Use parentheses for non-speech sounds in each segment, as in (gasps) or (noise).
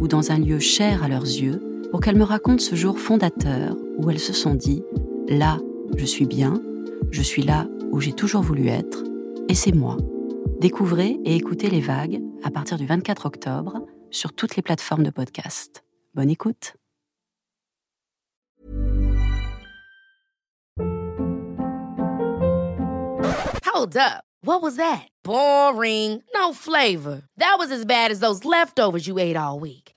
ou dans un lieu cher à leurs yeux pour qu'elles me racontent ce jour fondateur où elles se sont dit ⁇ Là, je suis bien, je suis là où j'ai toujours voulu être, et c'est moi. Découvrez et écoutez les vagues à partir du 24 octobre sur toutes les plateformes de podcast. Bonne écoute. Hold up. What was that? Boring. No flavor. That was as bad as those leftovers you ate all week.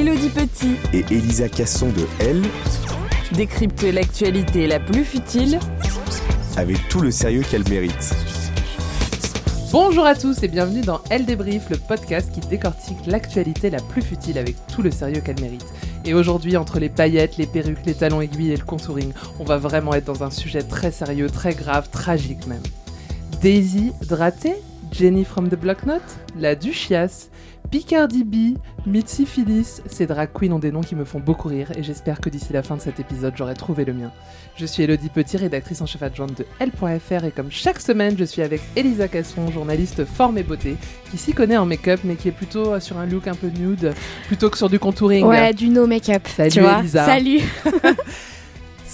Elodie Petit Et Elisa Casson de Elle, décrypte l'actualité la plus futile avec tout le sérieux qu'elle mérite. Bonjour à tous et bienvenue dans Elle débrief, le podcast qui décortique l'actualité la plus futile avec tout le sérieux qu'elle mérite. Et aujourd'hui, entre les paillettes, les perruques, les talons aiguilles et le contouring, on va vraiment être dans un sujet très sérieux, très grave, tragique même. Daisy Draté, Jenny from the Block Note, la Duchias, Picardy B, Mitzi Phyllis, ces drag queens ont des noms qui me font beaucoup rire et j'espère que d'ici la fin de cet épisode j'aurai trouvé le mien. Je suis Elodie Petit, rédactrice en chef adjointe de L.fr et comme chaque semaine je suis avec Elisa Casson, journaliste forme et beauté, qui s'y connaît en make-up mais qui est plutôt euh, sur un look un peu nude plutôt que sur du contouring. Ouais, du no make-up. Salut tu vois. Elisa. Salut. (laughs)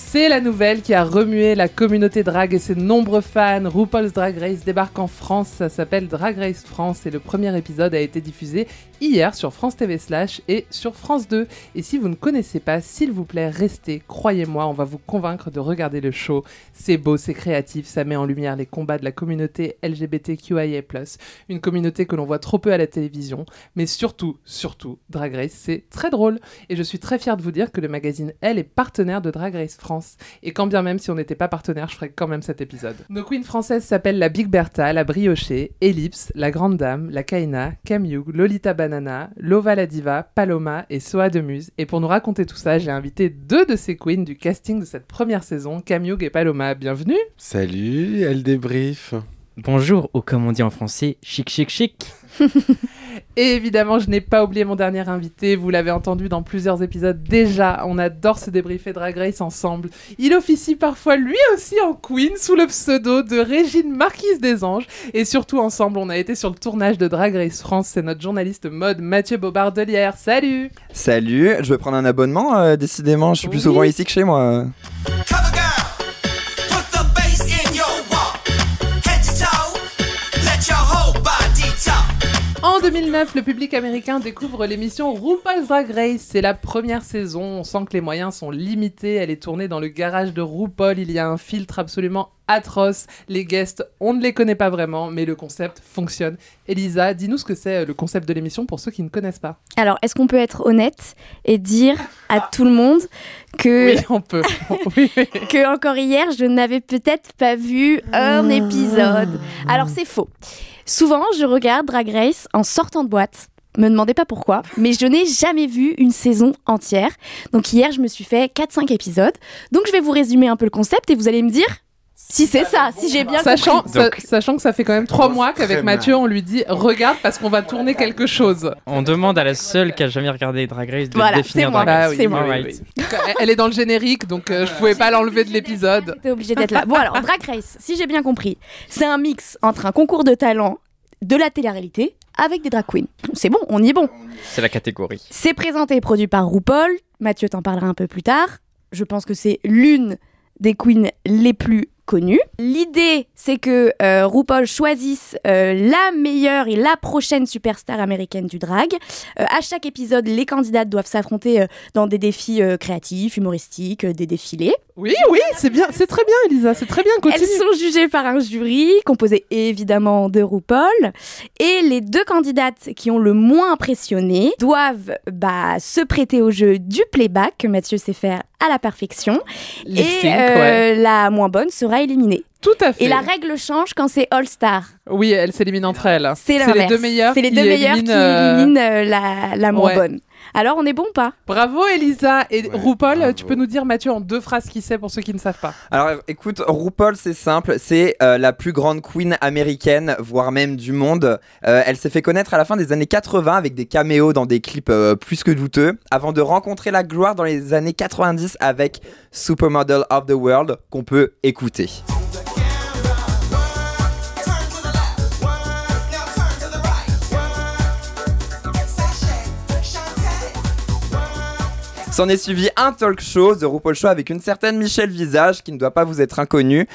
C'est la nouvelle qui a remué la communauté drag et ses nombreux fans. RuPaul's Drag Race débarque en France. Ça s'appelle Drag Race France et le premier épisode a été diffusé hier sur France TV Slash et sur France 2. Et si vous ne connaissez pas, s'il vous plaît, restez. Croyez-moi, on va vous convaincre de regarder le show. C'est beau, c'est créatif, ça met en lumière les combats de la communauté LGBTQIA+. Une communauté que l'on voit trop peu à la télévision. Mais surtout, surtout, Drag Race, c'est très drôle. Et je suis très fière de vous dire que le magazine Elle est partenaire de Drag Race France. Et quand bien même si on n'était pas partenaire, je ferais quand même cet épisode. Nos queens françaises s'appellent la Big Bertha, la Briochée, Ellipse, la Grande Dame, la Kaina, Camille, Lolita Banana, Lova la Diva, Paloma et Soa de Muse. Et pour nous raconter tout ça, j'ai invité deux de ces queens du casting de cette première saison, Camille et Paloma. Bienvenue Salut, elle débrief. Bonjour, ou comme on dit en français, chic chic chic. (laughs) Et évidemment, je n'ai pas oublié mon dernier invité. Vous l'avez entendu dans plusieurs épisodes déjà. On adore se débriefer Drag Race ensemble. Il officie parfois lui aussi en queen sous le pseudo de Régine Marquise des Anges. Et surtout ensemble, on a été sur le tournage de Drag Race France. C'est notre journaliste mode Mathieu Bobard-Delière. Salut Salut, je vais prendre un abonnement, euh, décidément, je suis plus Oui. souvent ici que chez moi. 2009, le public américain découvre l'émission RuPaul's Drag Race. C'est la première saison. On sent que les moyens sont limités. Elle est tournée dans le garage de RuPaul. Il y a un filtre absolument atroce. Les guests, on ne les connaît pas vraiment, mais le concept fonctionne. Elisa, dis-nous ce que c'est euh, le concept de l'émission pour ceux qui ne connaissent pas. Alors, est-ce qu'on peut être honnête et dire à tout le monde que, Oui, on peut. (laughs) Oui, oui. que encore hier, je n'avais peut-être pas vu un épisode Alors, c'est faux. Souvent, je regarde Drag Race en sortant de boîte. Me demandez pas pourquoi, mais je n'ai jamais vu une saison entière. Donc hier, je me suis fait 4-5 épisodes. Donc je vais vous résumer un peu le concept et vous allez me dire Si c'est ça, si j'ai bien Sachant, compris. sa- sachant que ça fait quand même trois mois qu'avec Mathieu, on lui dit regarde parce qu'on va tourner quelque chose. On demande à la seule qui a jamais regardé Drag Race de Voilà, définir c'est moi, Drag Race. oui, oui, Alright. oui, oui. Elle- Elle est dans le générique, donc euh, je pouvais pas l'enlever de l'épisode. T'es obligé d'être là. Bon alors, Drag Race, si j'ai bien compris, c'est un mix entre un concours de talent, de la télé-réalité, avec des drag queens. C'est bon, on y est bon. C'est la catégorie. C'est présenté et produit par RuPaul. Mathieu t'en parlera un peu plus tard. Je pense que c'est l'une des queens les plus connues. L'idée, c'est que euh, RuPaul choisisse euh, la meilleure et la prochaine superstar américaine du drag. Euh, à chaque épisode, les candidates doivent s'affronter dans des défis créatifs, humoristiques, des défilés. Oui, oui, c'est bien, c'est très bien, Elisa, c'est très bien. Continue. Elles sont jugées par un jury composé évidemment de RuPaul. Et les deux candidates qui ont le moins impressionné doivent bah, se prêter au jeu du playback que Mathieu sait faire à la perfection. Et euh, ouais. la moins bonne sera éliminée. Tout à fait. Et la règle change quand c'est All Star. Oui, elles s'éliminent entre elles. C'est les deux meilleures. C'est les qui deux meilleures qui éliminent, euh, éliminent euh, la, la moins ouais. bonne. Alors on est bon ou pas? Bravo, Elisa. Et RuPaul, tu peux nous dire, Mathieu, en deux phrases qui c'est pour ceux qui ne savent pas? Alors écoute, RuPaul c'est simple, c'est euh, la plus grande queen américaine, voire même du monde. Euh, elle s'est fait connaître à la fin des années 80 avec des caméos dans des clips euh, plus que douteux, avant de rencontrer la gloire dans les années 90 avec Supermodel of the World qu'on peut écouter. S'en est suivi un talk show, The RuPaul Show, avec une certaine Michelle Visage, qui ne doit pas vous être inconnue,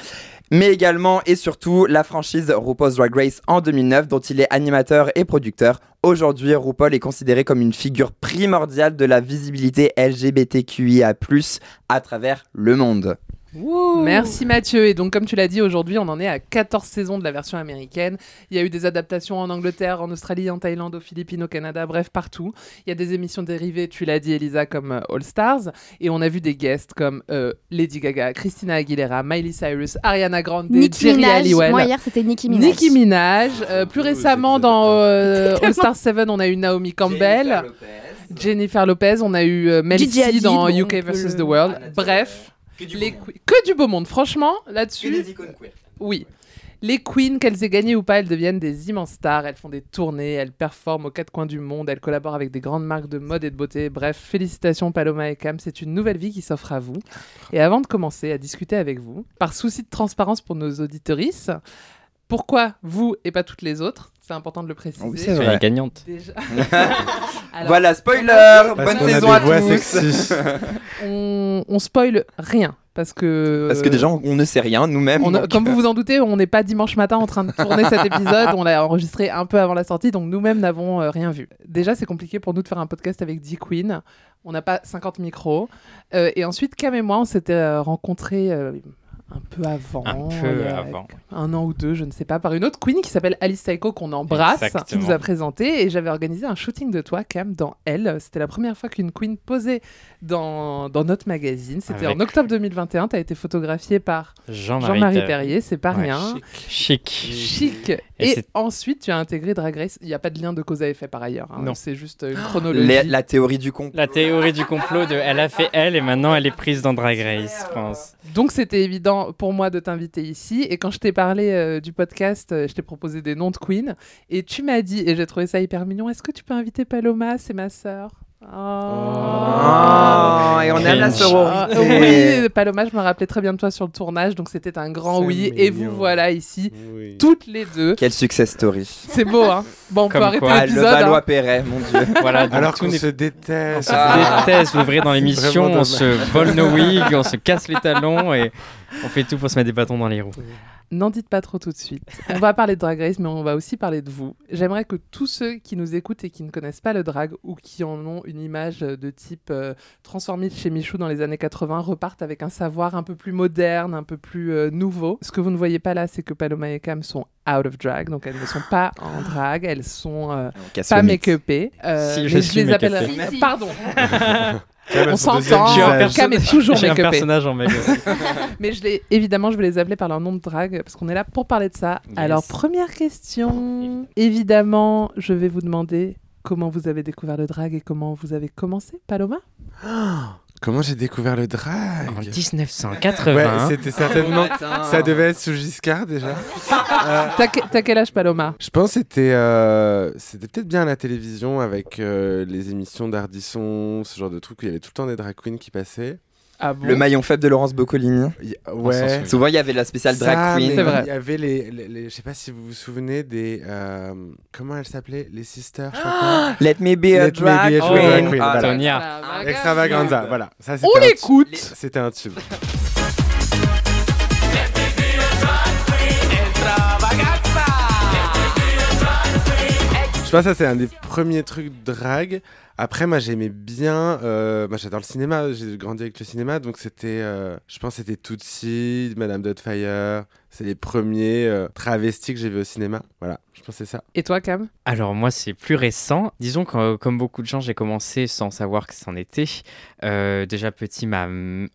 mais également et surtout la franchise RuPaul's Drag Race en 2009, dont il est animateur et producteur. Aujourd'hui, RuPaul est considéré comme une figure primordiale de la visibilité LGBTQIA+, à travers le monde. Merci Mathieu. Et donc, comme tu l'as dit, aujourd'hui, on en est à 14 saisons de la version américaine. Il y a eu des adaptations en Angleterre, en Australie, en Thaïlande, aux Philippines, au Canada, bref, partout. Il y a des émissions dérivées, tu l'as dit, Elisa, comme euh, All Stars. Et on a vu des guests comme euh, Lady Gaga, Christina Aguilera, Miley Cyrus, Ariana Grande, Nicki Jerry Minaj. Halliwell. Moi hier c'était Nicki Minaj. Nicki Minaj. Euh, plus récemment, dans euh, All Star 7, on a eu Naomi Campbell. Jennifer Lopez. On a eu euh, Mel Gigi C Hadid, dans bon, UK vs. The World. Bref, les que, que du beau monde. Franchement, là-dessus. Oui. Les queens, qu'elles aient gagné ou pas, elles deviennent des immenses stars. Elles font des tournées, elles performent aux quatre coins du monde, elles collaborent avec des grandes marques de mode et de beauté. Bref, félicitations Paloma et Cam, c'est une nouvelle vie qui s'offre à vous. Et avant de commencer à discuter avec vous, par souci de transparence pour nos auditorices, pourquoi vous et pas toutes les autres C'est important de le préciser. Oui, c'est vrai. gagnante. Déjà. (laughs) (laughs) Voilà, spoiler Bonne saison des à voix tous sexy. (laughs) on, on spoil rien parce que Parce que déjà, on, on ne sait rien nous-mêmes. donc, comme euh, vous vous en doutez, on n'est pas dimanche matin en train de tourner cet épisode. On l'a enregistré un peu avant la sortie, donc nous-mêmes n'avons euh, rien vu. Déjà, c'est compliqué pour nous de faire un podcast avec 10 queens. On n'a pas 50 micros. Euh, et ensuite, Cam et moi, on s'était euh, rencontrés euh, un peu avant. Un peu avant. Un an ou deux, je ne sais pas, par une autre queen qui s'appelle Alice Taiko qu'on embrasse, qui nous a présenté. Et j'avais organisé un shooting de toi, Cam, dans Elle. C'était la première fois qu'une queen posait dans, dans notre magazine. C'était Avec- en octobre 2021. Tu as été photographiée par Jean-Marie Jean-Marie Perrier. C'est pas Ouais, rien. Chic. Chic. Et ensuite, tu as intégré Drag Race. Il n'y a pas de lien de cause à effet par ailleurs. hein. Non. C'est juste une (gasps) chronologie. la théorie du complot. La théorie du complot de elle a fait elle et maintenant elle est prise dans Drag Race, je pense. Donc c'était évident pour moi de t'inviter ici. Et quand je t'ai parlé euh, du podcast, euh, je t'ai proposé des noms de queens. Et tu m'as dit, et j'ai trouvé ça hyper mignon, est-ce que tu peux inviter Paloma? C'est ma sœur. Oh, et on aime la sororité. Ah, oui, Paloma, je me rappelais très bien de toi sur le tournage, donc c'était un grand oui. Et vous voilà ici, Oui. toutes les deux. Quelle success story. C'est beau, hein Bon, on peut Comme arrêter quoi. Ah, le l'épisode. hein. Valois-Perret, mon dieu. (laughs) Voilà, donc Alors qu'on se déteste. On Ah. se déteste, vous ouvrez dans l'émission, on se vole nos wigs, on se casse les talons et on fait tout pour se mettre des bâtons dans les roues. N'en dites pas trop tout de suite. On va parler de Drag Race, mais on va aussi parler de vous. J'aimerais que tous ceux qui nous écoutent et qui ne connaissent pas le drag ou qui en ont une image de type euh, transformée chez Michou dans les années 80 repartent avec un savoir un peu plus moderne, un peu plus euh, nouveau. Ce que vous ne voyez pas là, c'est que Paloma et Cam sont out of drag, donc elles ne sont pas en drag, elles sont euh, pas make-upées. Euh, Si, mais je suis les appelle. Si, si. Pardon. (laughs) On s'entend. Cam est toujours J'ai un personnage en make (laughs) Mais je les, évidemment, je vais les appeler par leur nom de drague parce qu'on est là pour parler de ça. Yes. Alors, première question. Évidemment, je vais vous demander comment vous avez découvert le drag et comment vous avez commencé, Paloma? Comment j'ai découvert le drag En 1980. Ouais, c'était certainement. Attends. ça devait être sous Giscard déjà. Euh, T'as que- t'as quel âge, Paloma? je pense que c'était euh, c'était peut-être bien à la télévision avec euh, les émissions d'Ardisson, ce genre de trucs où il y avait tout le temps des drag queens qui passaient. Ah bon Le maillon faible de Laurence Boccolini. Ouais. souvient. Souvent, il y avait la spéciale drag queen. C'est vrai. Il y avait les, les, les- je sais pas si vous vous souvenez des euh, comment elles s'appelaient les sisters. je pas (gasps) Let me be a Let me drag be a queen. drag queen, Ah, voilà. Extravaganza, voilà. Ça, On l'écoute C'était un tube. (laughs) Je pense que ça c'est un des premiers trucs drag. Après moi j'aimais bien, euh, moi j'adore le cinéma, j'ai grandi avec le cinéma donc c'était, euh, je pense c'était Tootsie, Madame Doubtfire, c'est les premiers euh, travestis que j'ai vus au cinéma. Voilà, je c'est ça. Et toi, Cam? Alors moi c'est plus récent. Disons que euh, comme beaucoup de gens j'ai commencé sans savoir que c'en était. Euh, déjà petit ma,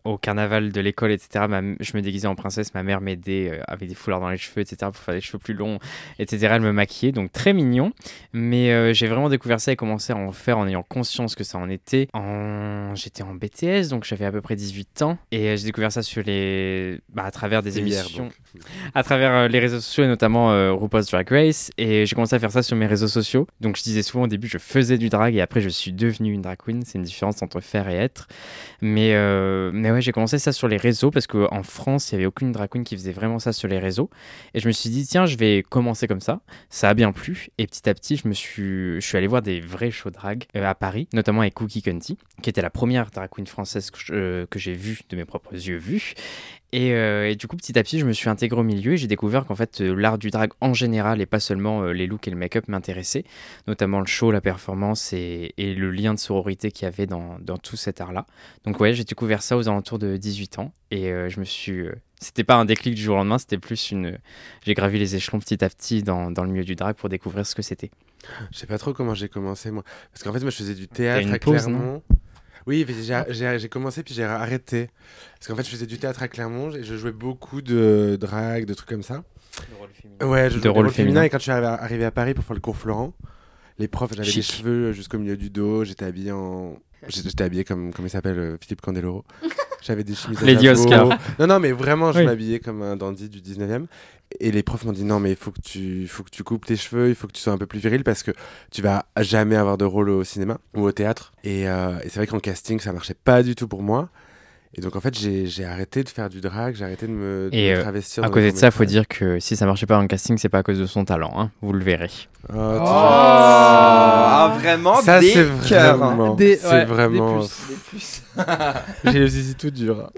au carnaval de l'école etc. ma- je me déguisais en princesse. Ma mère m'aidait euh, avec des foulards dans les cheveux etc. pour faire des cheveux plus longs etc. Elle me maquillait donc très mignon. Mais euh, j'ai vraiment découvert ça et commencé à en faire en ayant conscience que ça en était. En... J'étais en BTS donc j'avais à peu près 18 ans et euh, j'ai découvert ça sur les bah, à travers des hier, émissions donc. À travers euh, les réseaux sociaux et notamment euh, RuPaul's Drag Race. Et j'ai commencé à faire ça sur mes réseaux sociaux. Donc je disais souvent au début je faisais du drag et après je suis devenue une drag queen. C'est une différence entre faire et être. Mais euh, mais ouais j'ai commencé ça sur les réseaux parce qu'en France il y avait aucune drag queen qui faisait vraiment ça sur les réseaux. Et je me suis dit tiens je vais commencer comme ça. Ça a bien plu. Et petit à petit je me suis je suis allé voir des vrais shows drag euh, à Paris notamment avec Cookie Cunty qui était la première drag queen française que j'ai vue de mes propres yeux vus et, euh, et du coup, petit à petit, je me suis intégré au milieu et j'ai découvert qu'en fait, euh, l'art du drag en général et pas seulement euh, les looks et le make-up m'intéressaient, notamment le show, la performance et, et le lien de sororité qu'il y avait dans, dans tout cet art-là. Donc, ouais, j'ai découvert ça aux alentours de 18 ans et je me suis. c'était pas un déclic du jour au lendemain, c'était plus une. J'ai gravi les échelons petit à petit dans, dans le milieu du drag pour découvrir ce que c'était. Je sais pas trop comment j'ai commencé moi. Parce qu'en fait, moi je faisais du théâtre à pause, Clermont. Oui, mais j'ai- commencé puis j'ai arrêté. Parce qu'en fait, je faisais du théâtre à Clermont et je jouais beaucoup de drag, de trucs comme ça. Ouais, je De jouais des rôle rôles féminins. féminin. Et quand je suis arrivé à, Paris pour faire le cours Florent, les profs, j'avais des Chic. cheveux jusqu'au milieu du dos, j'étais habillé en. J'étais habillé comme, comme il s'appelle, euh, Philippe Candeloro. (laughs) J'avais des chemises à Lady. Oscar. Non, non, mais vraiment, je Oui. m'habillais comme un dandy du 19e. Et les profs m'ont dit non, mais il faut que tu, il faut que tu coupes tes cheveux, il faut que tu sois un peu plus viril parce que tu vas jamais avoir de rôle au cinéma ou au théâtre. Et, euh, et c'est vrai qu'en casting, ça marchait pas du tout pour moi. Et donc en fait, j'ai j'ai arrêté de faire du drag, j'ai arrêté de me, de Et me euh, travestir. à les de ça, faut courts-métrages. dire que si ça marchait pas dans le casting, c'est pas à cause de son talent, hein, vous le verrez. Oh, tu- Ah, vraiment? Ça, c'est vraiment. Des- c'est ouais, vraiment. des puces. (laughs) j'ai le zizi tout dur.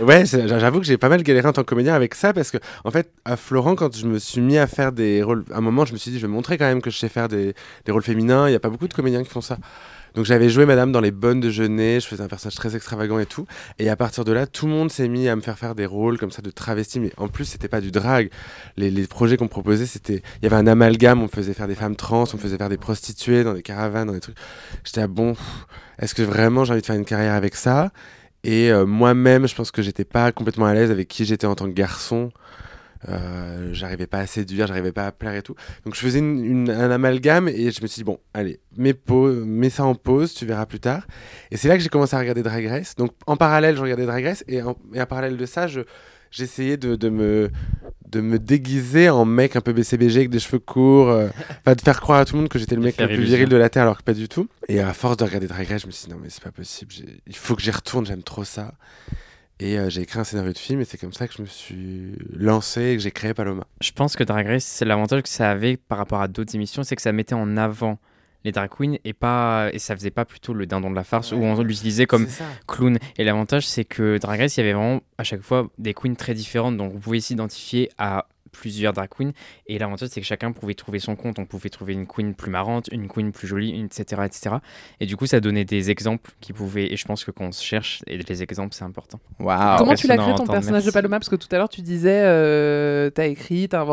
ouais, j'avoue que j'ai pas mal galéré en tant que comédien avec ça parce que, en fait, à Florent, quand je me suis mis à faire des rôles, à un moment, je me suis dit, je vais montrer quand même que je sais faire des, des rôles féminins. Il y a pas beaucoup de comédiens qui font ça. Donc j'avais joué Madame dans les bonnes de Jeunet, je faisais un personnage très extravagant et tout. Et à partir de là, tout le monde s'est mis à me faire faire des rôles comme ça de travesti. Mais en plus, c'était pas du drag. Les, projets qu'on proposait, c'était. Il y avait un amalgame, on me faisait faire des femmes trans, on me faisait faire des prostituées dans des caravanes, dans des trucs. J'étais à bon, est-ce que vraiment j'ai envie de faire une carrière avec ça? Et euh, moi-même, je pense que j'étais pas complètement à l'aise avec qui j'étais en tant que garçon. Euh, j'arrivais pas à séduire, j'arrivais pas à plaire et tout. Donc je faisais une- une- un amalgame et je me suis dit, bon, allez, mets, pause, mets ça en pause, tu verras plus tard. Et c'est là que j'ai commencé à regarder Drag Race. Donc en parallèle, je regardais Drag Race et en, et en parallèle de ça, je, j'essayais de, de, me, de me déguiser en mec un peu BCBG avec des cheveux courts, euh, (laughs) de faire croire à tout le monde que j'étais le mec le plus illusion. viril de la Terre alors que pas du tout. Et à force de regarder Drag Race, je me suis dit, non mais c'est pas possible, il faut que j'y retourne, j'aime trop ça. Et euh, j'ai écrit un scénario de film et c'est comme ça que je me suis lancé et que j'ai créé Paloma. Je pense que Drag Race, c'est l'avantage que ça avait par rapport à d'autres émissions, c'est que ça mettait en avant les drag queens et pas et ça faisait pas plutôt le dindon de la farce où on l'utilisait comme clown. Et l'avantage, c'est que Drag Race, il y avait vraiment à chaque fois des queens très différentes, donc vous pouvez s'identifier à plusieurs drag queens. Et l'avantage, c'est que chacun pouvait trouver son compte. On pouvait trouver une queen plus marrante, une queen plus jolie, etc., etc. Et du coup, ça donnait des exemples qui pouvaient. Et je pense que quand on se cherche, et les exemples, c'est important. Waouh. Comment tu l'as créé ton personnage de. Paloma? Parce que tout à l'heure tu disais, euh, t'as écrit, t'as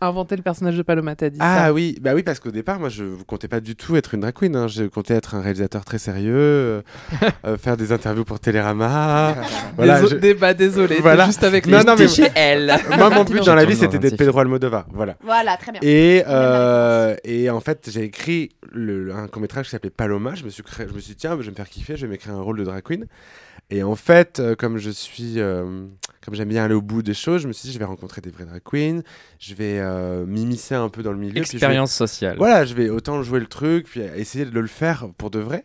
inventé le personnage de Paloma, t'as dit Ah ça. oui, bah oui, parce qu'au départ, moi, je ne comptais pas du tout être une drag queen. hein. Je comptais être un réalisateur très sérieux, euh, (laughs) euh, faire des interviews pour Télérama. (laughs) voilà, Déso- je- dé- bah, désolé, Voilà. juste avec non, non, mais chez elle. (laughs) moi, mon but dans la vie, c'était d'être Pedro Almodovar. Voilà. Voilà, très bien. Et, euh, et en fait, j'ai écrit le- un court-métrage qui s'appelait Paloma. Je me suis, créé, je me suis dit, tiens, je vais me faire kiffer, je vais m'écrire un rôle de drag queen. Et en fait, euh, comme je suis, euh, comme j'aime bien aller au bout des choses, je me suis dit, je vais rencontrer des vraies drag queens, je vais euh, m'immiscer un peu dans le milieu. vais- Expérience sociale. Voilà, je vais autant jouer le truc, puis essayer de le faire pour de vrai.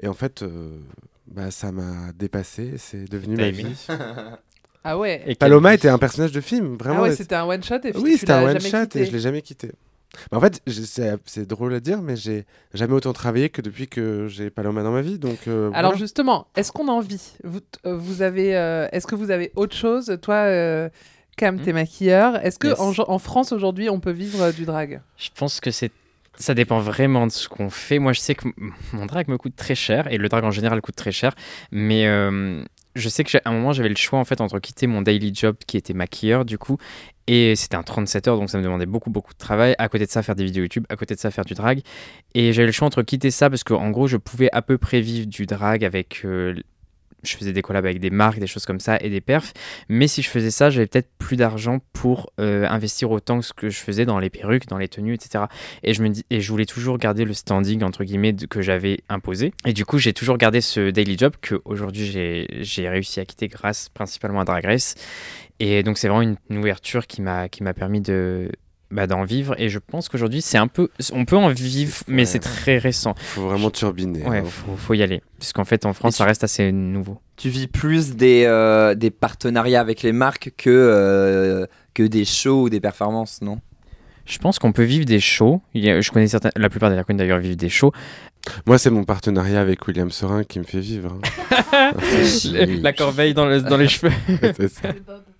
Et en fait, euh, bah, ça m'a dépassé, c'est devenu ma vie. (laughs) Ah ouais. Et Paloma était un personnage de film, vraiment. Ah ouais, c'était un one shot et oui, c'était un one shot quitté. et je l'ai jamais quitté. Bah, en fait, c'est drôle à dire, mais j'ai jamais autant travaillé que depuis que j'ai Paloma dans ma vie. Donc, euh, Alors voilà. justement, est-ce qu'on en vit vous, euh, vous avez, euh, Est-ce que vous avez autre chose? Toi, euh, Cam, t'es maquilleur. Est-ce que Yes. en, en France aujourd'hui, on peut vivre euh, du drag? Je pense que c'est ça dépend vraiment de ce qu'on fait. Moi, je sais que mon drag me coûte très cher et le drag en général coûte très cher. Mais euh, je sais que j'ai- à un moment, j'avais le choix en fait entre quitter mon daily job qui était maquilleur du coup et c'était un 37 heures donc ça me demandait beaucoup beaucoup de travail. À côté de ça, faire des vidéos YouTube, à côté de ça, faire du drag. Et j'avais le choix entre quitter ça parce qu'en gros, je pouvais à peu près vivre du drag avec euh, je faisais des collabs avec des marques, des choses comme ça et des perfs. Mais si je faisais ça, j'avais peut-être plus d'argent pour euh, investir autant que ce que je faisais dans les perruques, dans les tenues, etc. Et je me dis, et je voulais toujours garder le standing entre guillemets que j'avais imposé. Et du coup, j'ai toujours gardé ce daily job que aujourd'hui j'ai réussi à quitter grâce principalement à Drag Race. Et donc c'est vraiment une, une ouverture qui m'a qui m'a permis de bah, d'en vivre. Et je pense qu'aujourd'hui c'est un peu, on peut en vivre, mais c'est très récent. faut vraiment turbiner. Ouais, hein. faut, faut y aller. Puisqu'en fait en France ça reste assez nouveau. Tu vis plus des, euh, des partenariats avec les marques que, euh, que des shows ou des performances, non? Je pense qu'on peut vivre des shows. Il y a- je connais certains, la plupart des drag queens d'ailleurs vivent des shows. Moi, c'est mon partenariat avec William Sorin qui me fait vivre. hein. (laughs) la corbeille dans, le- dans les cheveux. (laughs) C'est ça.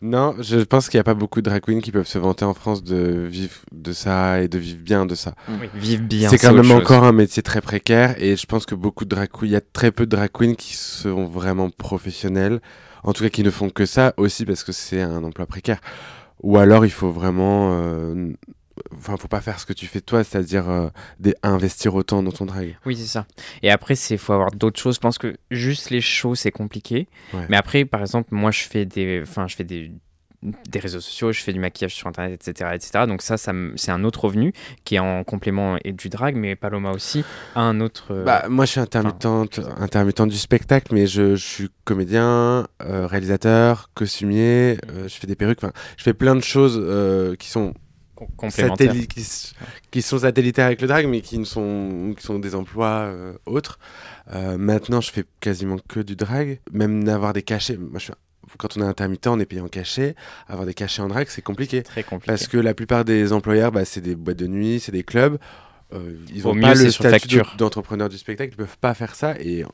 Non, je pense qu'il n'y a pas beaucoup de drag queens qui peuvent se vanter en France de vivre de ça et de vivre bien de ça. Oui, vivre bien. C'est quand autre même chose. encore un métier très précaire et je pense que beaucoup de drag queens, il y a très peu de drag queens qui sont vraiment professionnels, en tout cas qui ne font que ça aussi parce que c'est un emploi précaire. Ou alors il faut vraiment, euh, enfin, faut pas faire ce que tu fais toi, c'est-à-dire euh, investir autant dans ton drag. Oui, c'est ça. Et après, il faut avoir d'autres choses. Je pense que juste les shows, c'est compliqué. Ouais. Mais après, par exemple, moi, je fais des, enfin, je fais des, des réseaux sociaux, je fais du maquillage sur Internet, etc. etc. Donc ça, ça c'est un autre revenu qui est en complément et du drag. Mais Paloma aussi a un autre... euh, Bah, moi, je suis intermittente, intermittente du spectacle, mais je, je suis comédien, euh, réalisateur, costumier, euh, je fais des perruques, enfin, je fais plein de choses qui sont complémentaires. qui, sont satellitaires avec le drag, mais qui ne sont, qui sont des emplois euh, autres. Euh, maintenant, je fais quasiment que du drag, même d'avoir des cachets. Moi, je suis- quand on est intermittent, on est payé en cachet. Avoir des cachets en drag, c'est compliqué. Très compliqué. Parce que la plupart des employeurs, bah, c'est des boîtes de nuit, c'est des clubs. Euh, ils Au ont mieux, pas le statut d'entrepreneur du spectacle, ils peuvent pas faire ça. Et,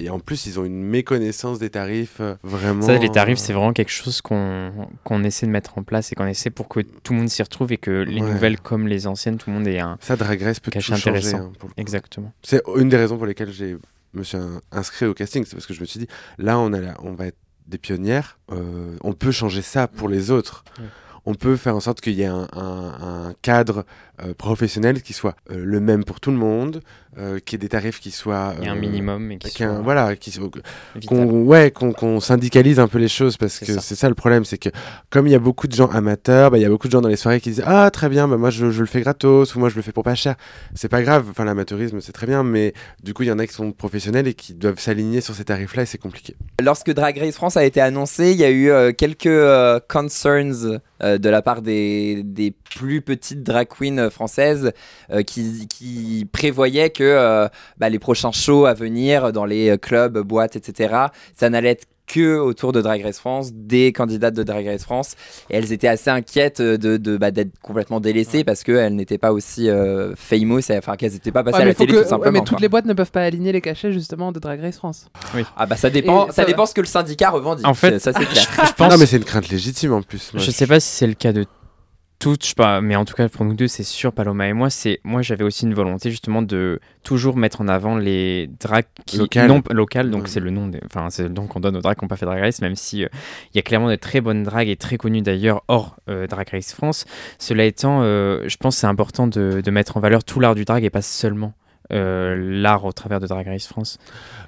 et en plus, ils ont une méconnaissance des tarifs euh, vraiment. Ça, les tarifs, c'est vraiment quelque chose qu'on qu'on essaie de mettre en place et qu'on essaie pour que tout le monde s'y retrouve et que les Ouais. nouvelles comme les anciennes, tout le monde ait un Ça, Drag Race peut tout changer. intéressant. hein, pour. Exactement. C'est une des raisons pour lesquelles j'ai me suis in- inscrit au casting, c'est parce que je me suis dit, là, on, a la- on va être des pionnières, euh, on peut changer ça pour les autres. Ouais. On peut faire en sorte qu'il y ait un, un- un cadre euh, professionnel qui soit euh, le même pour tout le monde, euh, qu'il y ait des tarifs qui soient... Il y a un euh, minimum et qui qu'il y ait un- soit voilà, qui qu'on ouais, qu'on syndicalise un peu les choses parce que c'est ça le problème, c'est que comme il y a beaucoup de gens amateurs, bah, il y a beaucoup de gens dans les soirées qui disent ah très bien, bah, moi je, je le fais gratos ou moi je le fais pour pas cher. C'est pas grave, enfin l'amateurisme c'est très bien, mais du coup il y en a qui sont professionnels et qui doivent s'aligner sur ces tarifs-là et c'est compliqué. Lorsque Drag Race France a été annoncé, il y a eu euh, quelques euh, concerns euh, de la part des, des plus petites drag queens françaises euh, qui, qui prévoyaient que euh, bah, les prochains shows à venir dans les euh, clubs, boîtes, etc., ça n'allait être que autour de Drag Race France, des candidates de Drag Race France. Et elles étaient assez inquiètes de, de, bah, d'être complètement délaissées parce qu'elles n'étaient pas aussi euh, famous, et, enfin qu'elles n'étaient pas passées Ouais, à la télé que- tout ouais, simplement. mais toutes quoi. les boîtes ne peuvent pas aligner les cachets justement de Drag Race France. Ah bah ça dépend, Et ça ça- dépend ce que le syndicat revendique. En fait, ça c'est clair. je pense, Non mais c'est une crainte légitime en plus. moi, je sais pas si c'est le cas de toutes, je sais pas, mais en tout cas pour nous deux, c'est sûr, Paloma et moi, c'est moi j'avais aussi une volonté justement de toujours mettre en avant les drags qui non locales, donc Ouais. c'est le nom, des- enfin c'est le nom qu'on donne aux drags qui n'ont pas fait Drag Race, même si euh, il y a clairement des très bonnes drags et très connues d'ailleurs hors euh, Drag Race France. Cela étant, euh, je pense que c'est important de, de mettre en valeur tout l'art du drag et pas seulement euh, l'art au travers de Drag Race France.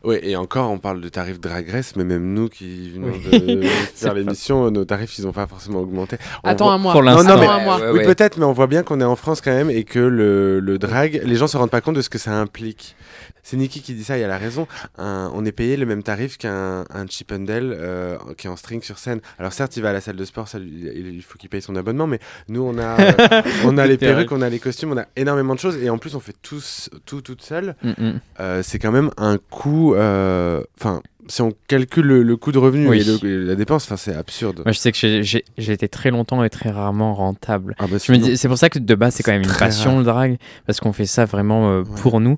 Oui, et encore, on parle de tarifs Drag Race, mais même nous qui venons Oui. de (laughs) faire pas- l'émission, nos tarifs, ils n'ont pas forcément augmenté. On Attends voit- un mois. pour Non, l'instant. non, mais- un mois. Ouais, oui, peut-être, mais on voit bien qu'on est en France quand même et que le, le drag, les gens se rendent pas compte de ce que ça implique. C'est Nikki qui dit ça, et elle a raison. Un- on est payé le même tarif qu'un un euh, qui est en string sur scène. Alors certes, il va à la salle de sport, ça, lui- il, il faut qu'il paye son abonnement, mais nous, on a, euh, (laughs) on a les perruques, on a les costumes, on a énormément de choses, et en plus, on fait tous, tout toute seule. Mm, mm. Euh, c'est quand même un coût. Enfin, si on calcule le, le coût de revenu Oui. et, le- et la dépense, c'est absurde. Moi, je sais que j'ai- été très longtemps et très rarement rentable. Ah bah, C'est pour ça que de base, c'est quand même une passion rare. le drag, parce qu'on fait ça vraiment euh, Ouais. pour nous.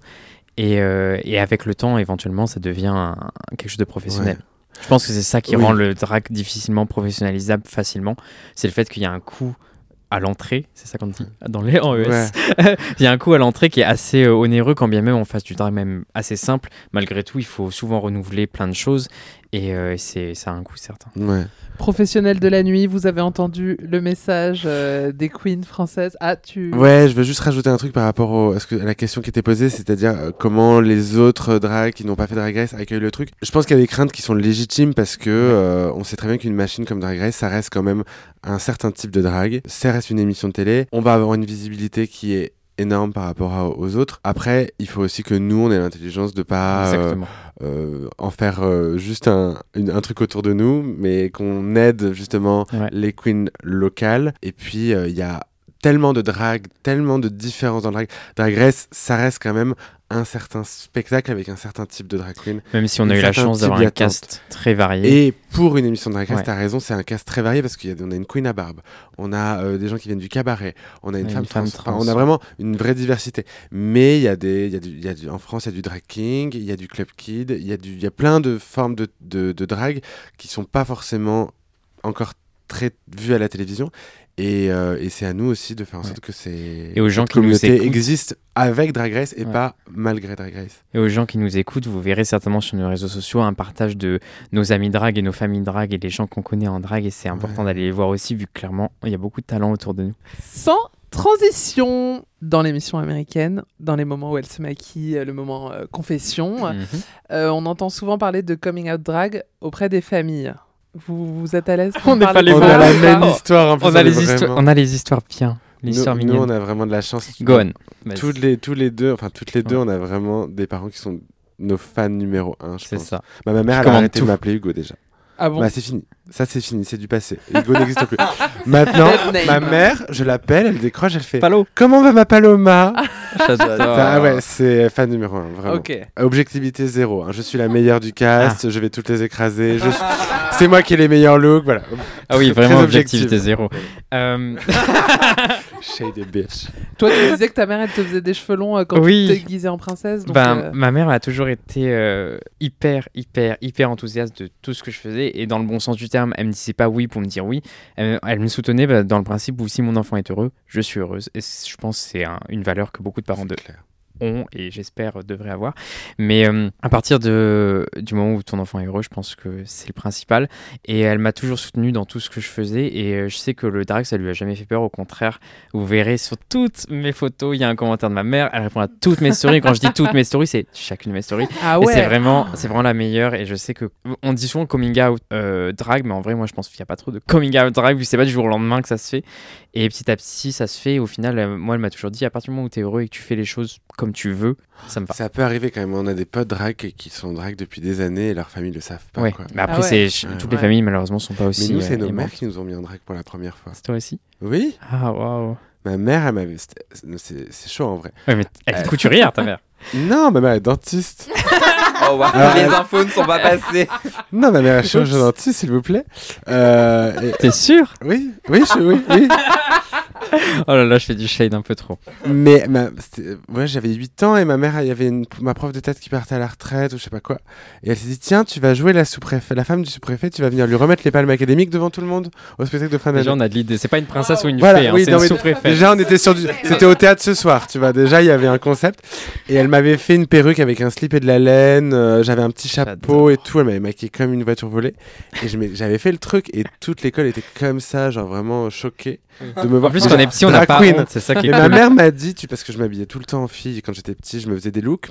Et, euh, et avec le temps, éventuellement, ça devient un- quelque chose de professionnel. Je pense que c'est ça qui Oui. rend le drag difficilement professionnalisable facilement. C'est le fait qu'il y a un coût à l'entrée, c'est ça qu'on dit dans les en ES. Ouais. (laughs) il y a un coût à l'entrée qui est assez euh, onéreux quand bien même on fasse du drag même assez simple. Malgré tout, il faut souvent renouveler plein de choses et euh, c'est ça a un coût certain. Ouais. Professionnel de la nuit, vous avez entendu le message euh, des queens françaises. Ah, tu. Ouais, je veux juste rajouter un truc par rapport au, à, ce que, à la question qui était posée, c'est-à-dire euh, comment les autres drags qui n'ont pas fait Drag Race accueillent le truc. Je pense qu'il y a des craintes qui sont légitimes parce que euh, on sait très bien qu'une machine comme Drag Race, ça reste quand même un certain type de drag. Ça reste une émission de télé. On va avoir une visibilité qui est énorme par rapport à- aux autres. Après, il faut aussi que nous, on ait l'intelligence de pas euh, euh, en faire euh, juste un, une- un truc autour de nous, mais qu'on aide justement Ouais. les queens locales. Et puis, il y a tellement de drag, tellement de différences dans le drag. Drag Race, ça reste quand même un certain spectacle avec un certain type de drag queen. Même si on a eu la chance d'avoir un cast très varié. Et pour une émission de Drag Race, Ouais. t'as raison, c'est un cast très varié parce qu'on a une queen à barbe, on a euh, des gens qui viennent du cabaret, on a une, femme, une femme trans. Enfin, on a vraiment une vraie diversité. Mais il y a des, y a du, y a du- en France, il y a du drag king, il y a du club kid, il y a du, y a plein de formes de, de, de drag qui sont pas forcément encore très vues à la télévision. Et, euh, et c'est à nous aussi de faire en Ouais. sorte que ces Et aux gens cette qui nous communauté écoutent. existe avec Drag Race et Ouais. pas malgré Drag Race. Et aux gens qui nous écoutent, vous verrez certainement sur nos réseaux sociaux un partage de nos amis drag et nos familles drag et les gens qu'on connaît en drag. Et c'est important Ouais. d'aller les voir aussi, vu que clairement, il y a beaucoup de talent autour de nous. Sans transition dans l'émission américaine, dans les moments où elle se maquille, euh, le moment euh, confession, Mhm. euh, on entend souvent parler de coming out drag auprès des familles. Vous, vous êtes à l'aise On n'est pas les de On a la même pas histoire en plus. On a, les histoires, vraiment- on a les histoires bien, les Nous, histoires nous, on a vraiment de la chance. Go on. Vas-y. Toutes les, tous les deux, enfin toutes les deux, Ouais. on a vraiment des parents qui sont nos fans numéro un, je C'est pense. ça. Bah, ma mère, elle a arrêté de tout. m'appeler Hugo déjà. Ah bon Bah, c'est fini. Ça, c'est fini, c'est du passé. Hugo (laughs) n'existe plus. Maintenant, ma mère, je l'appelle, elle décroche, elle fait Palo. Comment va ma Paloma? J'adore. Ah ouais, c'est fan numéro un, vraiment. Ok. Objectivité zéro. hein. Je suis la meilleure du cast, Ah. je vais toutes les écraser. je suis- C'est moi qui ai les meilleurs looks, voilà. Ah oui, Très vraiment objectif. objectivité zéro. Euh, (laughs) Shady bitch. Toi, tu disais que ta mère, elle te faisait des cheveux longs euh, quand Oui. tu t'es déguisée en princesse. Donc, ben, euh, Ma mère a toujours été euh, hyper, hyper, hyper enthousiaste de tout ce que je faisais. Et dans le bon sens du terme, elle me disait pas oui pour me dire oui. Elle, elle me soutenait bah, dans le principe où si mon enfant est heureux, je suis heureuse. Et je pense que c'est un- une valeur que beaucoup de parents de, clair. Ont et j'espère devraient avoir. Mais euh, à partir de, du moment où ton enfant est heureux, je pense que c'est le principal. Et elle m'a toujours soutenu dans tout ce que je faisais. Et euh, je sais que le drag, ça lui a jamais fait peur. Au contraire, vous verrez sur toutes mes photos, il y a un commentaire de ma mère. Elle répond à toutes mes stories. Quand je dis toutes mes stories, c'est chacune de mes stories. Ah ouais. c'est vraiment, c'est vraiment la meilleure. Et je sais que on dit souvent coming out euh, drag, mais en vrai, moi, je pense qu'il n'y a pas trop de coming out drag. vu que C'est pas du jour au lendemain que ça se fait. Et petit à petit, ça se fait. Et au final, euh, moi, elle m'a toujours dit, à partir du moment où tu es heureux et que tu fais les choses comme tu veux, ça me va. Ça peut arriver quand même. On a des potes drag qui sont drag depuis des années et leur famille le savent pas. Ouais. quoi. Mais après, Ah ouais. c'est Ouais. toutes les familles malheureusement sont pas Mais aussi. nous, c'est euh, nos aimantes. mères qui nous ont mis en drag pour la première fois. C'est toi aussi? Oui, Ah waouh. ma mère, elle m'avait. C'est c'est chaud en vrai. Ouais, mais elle est Euh. couturière ta mère. (laughs) Non, ma mère est dentiste. (laughs) Oh, wow, Alors, les elle- infos ne sont pas passées. (laughs) non, ma mère est chirurgien dentiste, s'il vous plaît. Euh, et- T'es sûr? Oui, oui, je, oui, oui. (laughs) Oh là là, je fais du shade un peu trop. Mais ouais, j'avais 8 ans et ma mère, il y avait une- ma prof de tête qui partait à la retraite ou je sais pas quoi. Et elle s'est dit Tiens, tu vas jouer la sous-préfet, la femme du sous-préfet, tu vas venir lui remettre les palmes académiques devant tout le monde au spectacle de fin d'année. Déjà, on a de l'idée. C'est pas une princesse ou une Voilà, fée, hein, oui, c'est une mais sous-préfète. Déjà, on était sur du... (laughs) C'était au théâtre ce soir, tu vois. Déjà, il y avait un concept. Et elle m'avait fait une perruque avec un slip et de la laine. euh, J'avais un petit chapeau et tout. Elle m'avait maquillée comme une voiture volée. Et j'avais fait le truc. Et toute l'école était comme ça, genre vraiment choquée de me En voir. plus, quand on est petit, on n'a drag pas queen. honte, c'est ça qui est ma mère m'a dit, tu, parce que je m'habillais tout le temps en fille. Quand j'étais petit, je me faisais des looks.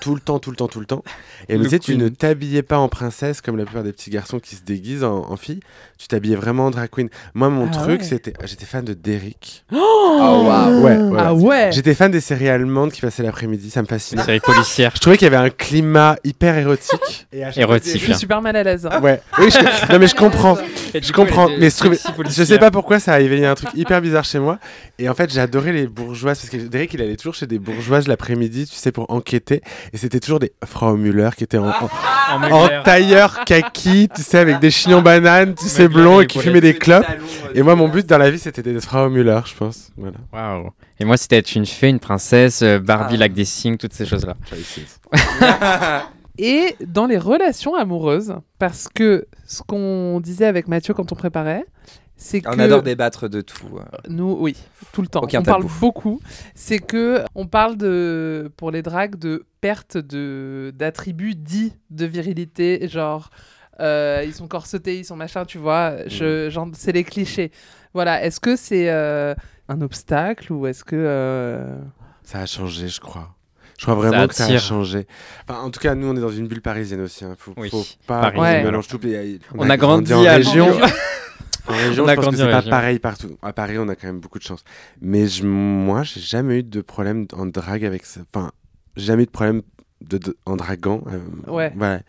Tout le temps, tout le temps, tout le temps. Et elle me Look disait, tu ne t'habillais pas en princesse comme la plupart des petits garçons qui se déguisent en, en fille. Tu t'habillais vraiment en drag queen. Moi, mon Ah truc, ouais. c'était. J'étais fan de Derrick. Oh, waouh. Ouais, ouais. Ah ouais. J'étais fan des séries allemandes qui passaient l'après-midi, ça me fascinait. Séries policières. Je trouvais qu'il y avait un climat hyper érotique. Et à chaque fois, Érotique. Je suis super mal à l'aise. hein. Ouais, oui, je... non mais je comprends, je comprends, mais je, sais pas pourquoi ça a éveillé un truc hyper bizarre chez moi. Et en fait, adoré les bourgeoises parce que Derek il allait toujours chez des bourgeoises l'après-midi, tu sais, pour enquêter. Et c'était toujours des Frau Müller qui étaient en, en- En en Mugler. tailleur kaki, tu sais, avec des chignons bananes, tu sais, blonds et qui fumaient des clopes. Et moi, mon but dans la vie, c'était d'être Frau Müller, je pense. Voilà. Waouh. Et moi, c'était être une fée, une princesse, euh, Barbie, Ah. lac des signes, toutes ces choses-là. (laughs) Et dans les relations amoureuses, parce que ce qu'on disait avec Mathieu quand on préparait, c'est que On adore débattre de tout. euh. nous, oui, tout le temps, Aucun on parle tabou. beaucoup. C'est que on parle de, pour les dragues, de perte de d'attributs dits de virilité, genre. euh, ils sont corsetés, ils sont machin, tu vois. Je, genre, c'est les clichés. Voilà. Est-ce que c'est euh, un obstacle ou est-ce que euh, Ça a changé, je crois. Je crois vraiment Ça que ça a changé. Enfin, en tout cas, nous, on est dans une bulle parisienne aussi. Hein. Faut, Oui, faut pas ouais. mélange tout. On a grandi en à région. En (laughs) région, On a je pense que c'est en pas région. pareil partout. À Paris, on a quand même beaucoup de chance. Mais je, moi, j'ai jamais eu de problème en drague avec ça. Enfin, j'ai jamais eu de problème de, de- en draguant. euh, Ouais. voilà.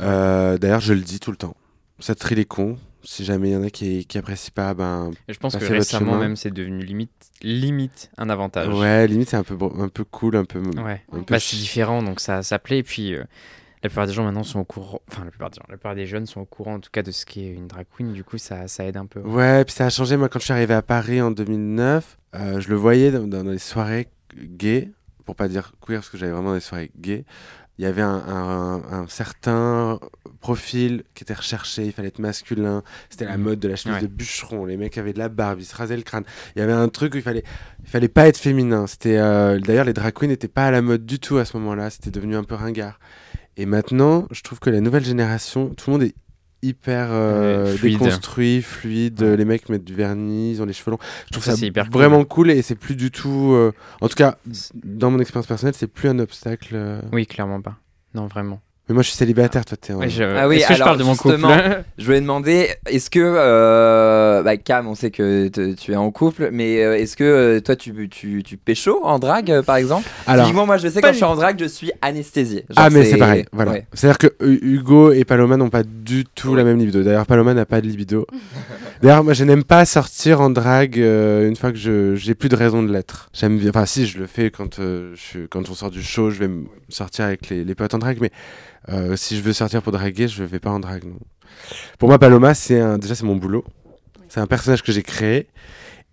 Euh, D'ailleurs, je le dis tout le temps. Ça trie les cons. Si jamais il y en a qui, qui apprécient pas, ben. Et je pense Passez que récemment, même, c'est devenu limite, limite un avantage. Ouais, limite, c'est un peu, un peu cool, un peu. Ouais. un peu Bah, c'est différent, donc ça, ça plaît. Et puis, euh, la plupart des gens maintenant sont au courant. Enfin, la plupart des gens, la plupart des jeunes sont au courant, en tout cas, de ce qu'est une drag queen. Du coup, ça, ça aide un peu. Ouais, puis ça a changé. Moi, quand je suis arrivé à Paris en 2009, euh, je le voyais dans, dans les soirées gays, pour pas dire queer, parce que j'avais vraiment des soirées gays. Il y avait un, un- un certain profil qui était recherché, il fallait être masculin. C'était la Mhm. mode de la chemise Ouais. de bûcheron. Les mecs avaient de la barbe, ils se rasaient le crâne. Il y avait un truc où il fallait, il fallait pas être féminin. C'était euh, D'ailleurs, les drag queens n'étaient pas à la mode du tout à ce moment-là. C'était devenu un peu ringard. Et maintenant, je trouve que la nouvelle génération, tout le monde est hyper euh, fluide. déconstruit, fluide. Ouais. Les mecs mettent du vernis, ils ont les cheveux longs. Je trouve Ça, hyper cool. vraiment cool. et c'est plus du tout. euh, en tout cas, dans mon expérience personnelle, c'est plus un obstacle. euh. Oui, clairement pas. Non, vraiment. Mais moi, je suis célibataire, toi, t'es en. Ouais, je- Ah oui, Est-ce que je parle de mon couple justement, (laughs) Je voulais demander, est-ce que, euh, bah, Cam, on sait que te- tu es en couple, mais euh, est-ce que euh, toi tu, tu, tu pécho en drague euh, par exemple? Alors, Typiquement, moi je sais quand je suis en drague, je suis anesthésié. Genre, Ah mais c'est pareil, voilà. ouais. C'est-à-dire que Hu- Hugo et Paloma n'ont pas du tout la même libido. D'ailleurs, Paloma n'a pas de libido. (laughs) D'ailleurs, moi, je n'aime pas sortir en drague euh, une fois que je j'ai plus de raison de l'être. J'aime bien. Enfin, si, je le fais quand euh, je, quand on sort du show, je vais sortir avec les, les potes en drague. Mais euh, si je veux sortir pour draguer, je vais pas en drague. Non. Pour moi, Paloma, c'est un déjà c'est mon boulot. C'est un personnage que j'ai créé.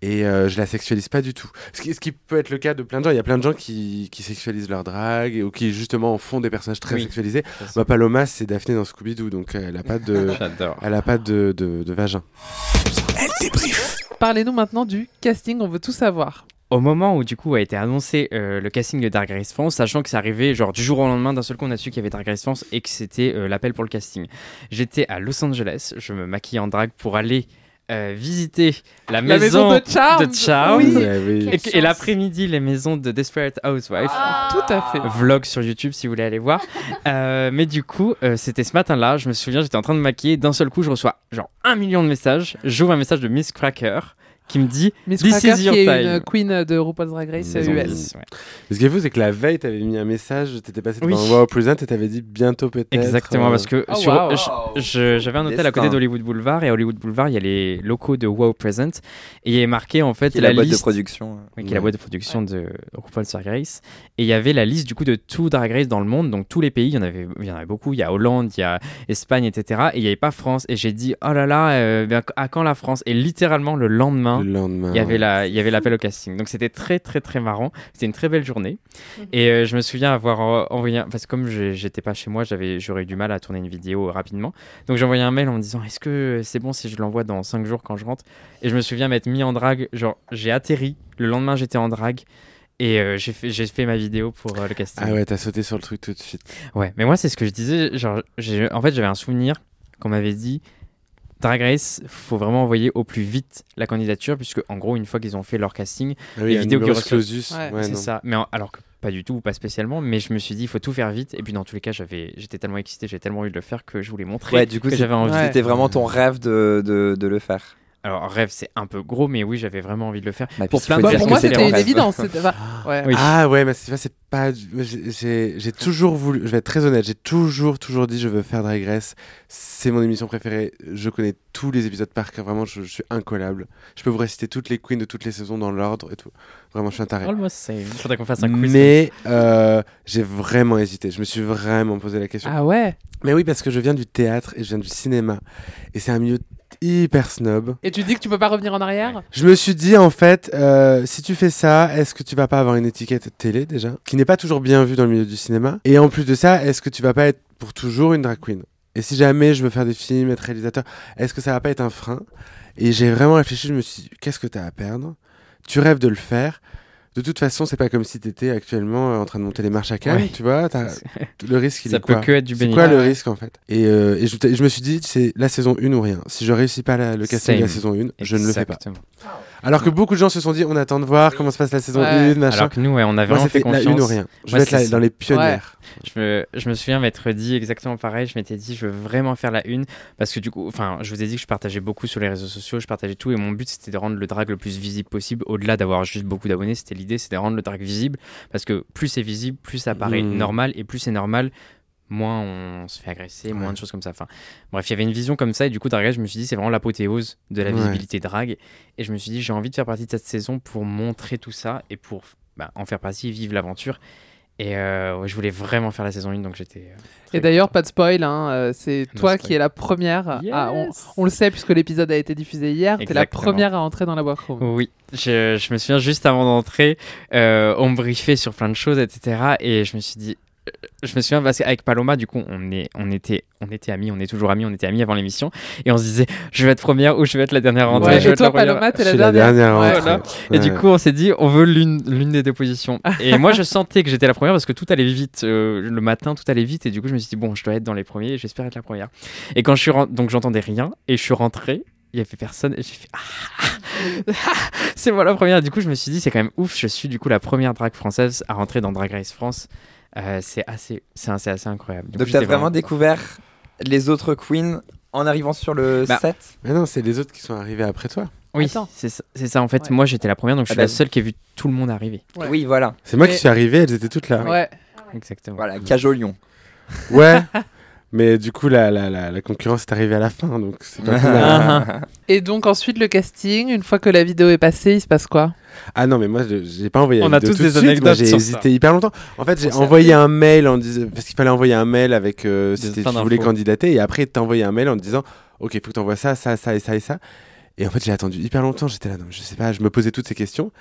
Et euh, je la sexualise pas du tout. Ce qui, ce qui peut être le cas de plein de gens. Il y a plein de gens qui, qui sexualisent leur drague et- ou qui justement en font des personnages très Oui. sexualisés. Ma Paloma, c'est Daphné dans Scooby-Doo, donc euh, elle a pas de, (laughs) elle a pas de, de, de vagin. Parlez-nous maintenant du casting, on veut tout savoir. Au moment où du coup a été annoncé euh, le casting de Dark Race France, sachant que c'est arrivé genre du jour au lendemain, d'un seul coup on a su qu'il y avait Dark Race France et que c'était euh, l'appel pour le casting. J'étais à Los Angeles, je me maquillais en drague pour aller euh, visiter la, La maison de Charmed. de Charmed. Oui. Ouais, oui. Et, l'après-midi, les maisons de Desperate Housewives. Tout à fait. Vlog sur YouTube si vous voulez aller voir. (laughs) Euh, mais du coup, euh, c'était ce matin-là, je me souviens, j'étais en train de me maquiller. D'un seul coup, je reçois genre un million de messages. J'ouvre un message de Miss Cracker qui me dit Miss This Cracker, is your qui est time. une queen de RuPaul's Drag Race Maison US. dix. Ce qui est fou, c'est que la veille, t'avais mis un message, t'étais passé Oui. devant Wow Present et t'avais dit bientôt peut-être. Exactement, euh, parce que Oh, sur- wow. j'avais un hôtel à côté d'Hollywood Boulevard et à Hollywood Boulevard, il y a les locaux de Wow Present et il y avait marqué en fait Qui est la, la boîte liste de production. Oui, qui est la Ouais. boîte de production de RuPaul's Drag Race. Et il y avait la liste du coup de tout Drag Race dans le monde, donc tous les pays, il y en avait, il y en avait beaucoup. Il y a Hollande, il y a Espagne, etc. Et il n'y avait pas France. Et j'ai dit, oh là là, euh, bien, à quand la France? Et littéralement le lendemain, lendemain, Le lendemain. il y avait la, il y avait l'appel au casting. Donc c'était très très très marrant. C'était une très belle journée. Et euh, je me souviens avoir envoyé, un- parce que comme j'étais pas chez moi, j'avais, j'aurais eu du mal à tourner une vidéo rapidement. Donc j'ai envoyé un mail en me disant, est-ce que c'est bon si je l'envoie dans 5 jours quand je rentre? Et je me souviens m'être mis en drague. Genre j'ai atterri. Le lendemain j'étais en drague. Et euh, j'ai fait, j'ai fait ma vidéo pour euh, le casting. Ah ouais, t'as sauté sur le truc tout de suite. Ouais, mais moi, c'est ce que je disais. Genre, j'ai- en fait, j'avais un souvenir qu'on m'avait dit Drag Race, faut vraiment envoyer au plus vite la candidature, puisque en gros, une fois qu'ils ont fait leur casting, Ah oui, les vidéos numerus reçoivent. clausus. Ouais, Ouais, c'est ça. Mais en- alors que pas du tout, ou pas spécialement, mais je me suis dit, il faut tout faire vite. Et puis, dans tous les cas, j'avais, j'étais tellement excité, j'ai tellement envie de le faire que je voulais montrer Ouais, du coup, j'avais envie. C'était vraiment ton rêve de, de, de le faire. Alors, rêve, c'est un peu gros, mais oui, j'avais vraiment envie de le faire. Bah, pour plein de Bah, pour moi, c'est c'était une évidence. enfin, ouais. Oui. Ah ouais, mais c'est c'est pas. J'ai- toujours voulu. Je vais être très honnête. J'ai toujours, toujours dit je veux faire Drag Race. C'est mon émission préférée. Je connais tous les épisodes par cœur. Vraiment, je, je suis incollable. Je peux vous réciter toutes les queens de toutes les saisons dans l'ordre et tout. Vraiment, je suis un taré. Same. Faudrait qu'on fasse un quiz. Mais euh, (laughs) j'ai vraiment hésité. Je me suis vraiment posé la question. Ah ouais? Mais oui, parce que je viens du théâtre et je viens du cinéma. Et c'est un milieu hyper snob. Et tu dis que tu peux pas revenir en arrière? Je me suis dit, en fait, euh, si tu fais ça, est-ce que tu vas pas avoir une étiquette télé déjà, qui n'est pas toujours bien vue dans le milieu du cinéma. Et en plus de ça, est-ce que tu vas pas être pour toujours une drag queen? Et si jamais je veux faire des films, être réalisateur, est-ce que ça va pas être un frein? Et j'ai vraiment réfléchi, je me suis dit, qu'est-ce que tu as à perdre? Tu rêves de le faire. De toute façon, c'est pas comme si tu étais actuellement euh, en train de monter les marches à Cannes, Ouais. tu vois. (laughs) Le risque, il Ça est peut quoi que être du C'est bénéfice. quoi le Ouais. risque en fait? Et, euh, et je, je me suis dit, c'est la saison 1 ou rien. Si je réussis pas la- le casting de la saison 1, je ne le fais pas. Alors que beaucoup de gens se sont dit, on attend de voir comment se passe la saison Ouais. 1, machin. Alors que nous, ouais, on a Moi, vraiment fait la confiance. 1 ou rien. Je Moi, vais être là c'est- dans les pionnières. Je me, je me souviens m'être dit exactement pareil. Je m'étais dit, je veux vraiment faire la une. Parce que du coup, enfin, je vous ai dit que je partageais beaucoup sur les réseaux sociaux, je partageais tout. Et mon but, c'était de rendre le drag le plus visible possible. Au-delà d'avoir juste beaucoup d'abonnés, c'était l'idée, c'était de rendre le drag visible. Parce que plus c'est visible, plus ça paraît Mm. normal. Et plus c'est normal, moins on se fait agresser, moins Ouais. de choses comme ça. Enfin, bref, il y avait une vision comme ça. Et du coup, Drag je me suis dit, c'est vraiment l'apothéose de la Ouais. visibilité drag. Et je me suis dit, j'ai envie de faire partie de cette saison pour montrer tout ça et pour bah, en faire partie, vivre l'aventure. Et euh, ouais, je voulais vraiment faire la saison 1, donc j'étais. euh, Et d'ailleurs, pas de spoil, hein, euh, c'est No toi spoil. qui es la première. à- on, le sait puisque l'épisode a été diffusé hier. T'es la première à entrer dans la workroom. Oui, je, je me souviens juste avant d'entrer, euh, on me briefait sur plein de choses, etc. Et je me suis dit, je me souviens parce qu'avec Paloma, du coup, on, est, on, était, on était amis, on est toujours amis, on était amis avant l'émission. Et on se disait, je vais être première ou je vais être la dernière rentrée. Ouais, je vais et être la toi, première. Paloma, t'es la la dernière. dernière Ouais. rentrée. Voilà. Et du coup, on s'est dit, on veut l'une des deux positions. Et moi, je sentais que j'étais la première parce que tout allait vite. euh, le matin, tout allait vite. Et du coup, je me suis dit, bon, je dois être dans les premiers et j'espère être la première. Et quand je suis rentrée, donc j'entendais rien. Et je suis rentrée, il y avait personne. Et j'ai fait, ah, c'est moi la première. Du coup, je me suis dit, c'est quand même ouf. Je suis du coup la première drag française à rentrer dans Drag Race France. Euh, c'est assez, c'est assez, assez incroyable. Du Donc coup, t'as vraiment découvert les autres queens en arrivant sur le Bah, set Mais non, c'est les autres qui sont arrivés après toi. Oui, c'est ça, c'est ça. En fait, Ouais. moi, j'étais la première, donc je Ah suis la bah, seule qui a vu tout le monde arriver. Ouais. Oui, voilà. C'est moi qui suis arrivé, elles étaient toutes là. Ouais. Exactement. Voilà, cage au lion. Ouais. (laughs) Mais du coup, la, la, la, la concurrence est arrivée à la fin, donc c'est pas (laughs) plus mal. Et donc ensuite le casting, une fois que la vidéo est passée, il se passe quoi? Ah non, mais moi, je- j'ai pas envoyé On la a vidéo tous tout de des. Moi, anecdotes j'ai hésité hyper longtemps. En fait, j'ai envoyé un mail en disant parce qu'il fallait envoyer un mail avec euh, si tu voulais candidater et après t'as envoyé un mail en te disant OK, faut que t'envoies ça, ça, ça et ça et ça. Et en fait, j'ai attendu hyper longtemps. J'étais là, non, je sais pas, je me posais toutes ces questions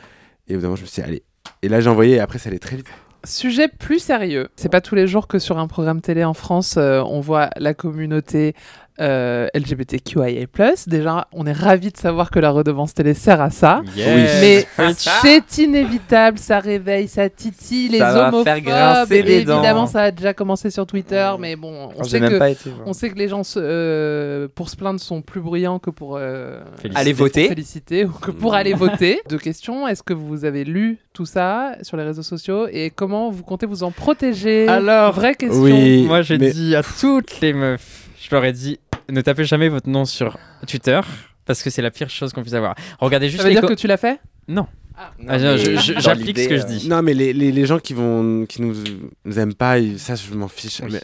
et au bout d'un moment, je me suis dit, allez. Et là, j'ai envoyé et après, ça allait très vite. Sujet plus sérieux. C'est pas tous les jours que sur un programme télé en France, euh, on voit la communauté euh, LGBTQIA+. Déjà, on est ravis de savoir que la redevance télé sert à ça. Yes. Mais c'est inévitable, ça réveille, ça titille les Ça va homophobes. faire grincer des dents. Évidemment, ça a déjà commencé sur Twitter, mais bon, on J'ai sait même que pas été voir. on sait que les gens se- euh, pour se plaindre sont plus bruyants que pour euh. Aller pour voter. féliciter ou que pour aller (laughs) voter. Deux questions est-ce que vous avez lu tout ça sur les réseaux sociaux et comment vous comptez vous en protéger? Alors, vraie question. Oui. Moi, j'ai mais- dit à toutes les meufs, je leur ai dit, ne tapez jamais votre nom sur Twitter parce que c'est la pire chose qu'on puisse avoir. Regardez juste Ça veut dire que tu l'as fait? Non, Ah, dans J'applique ce que je euh, dis. Non, mais les, les, les gens qui vont qui nous, nous aiment pas, ils- ça, je m'en fiche. Oui. Mais,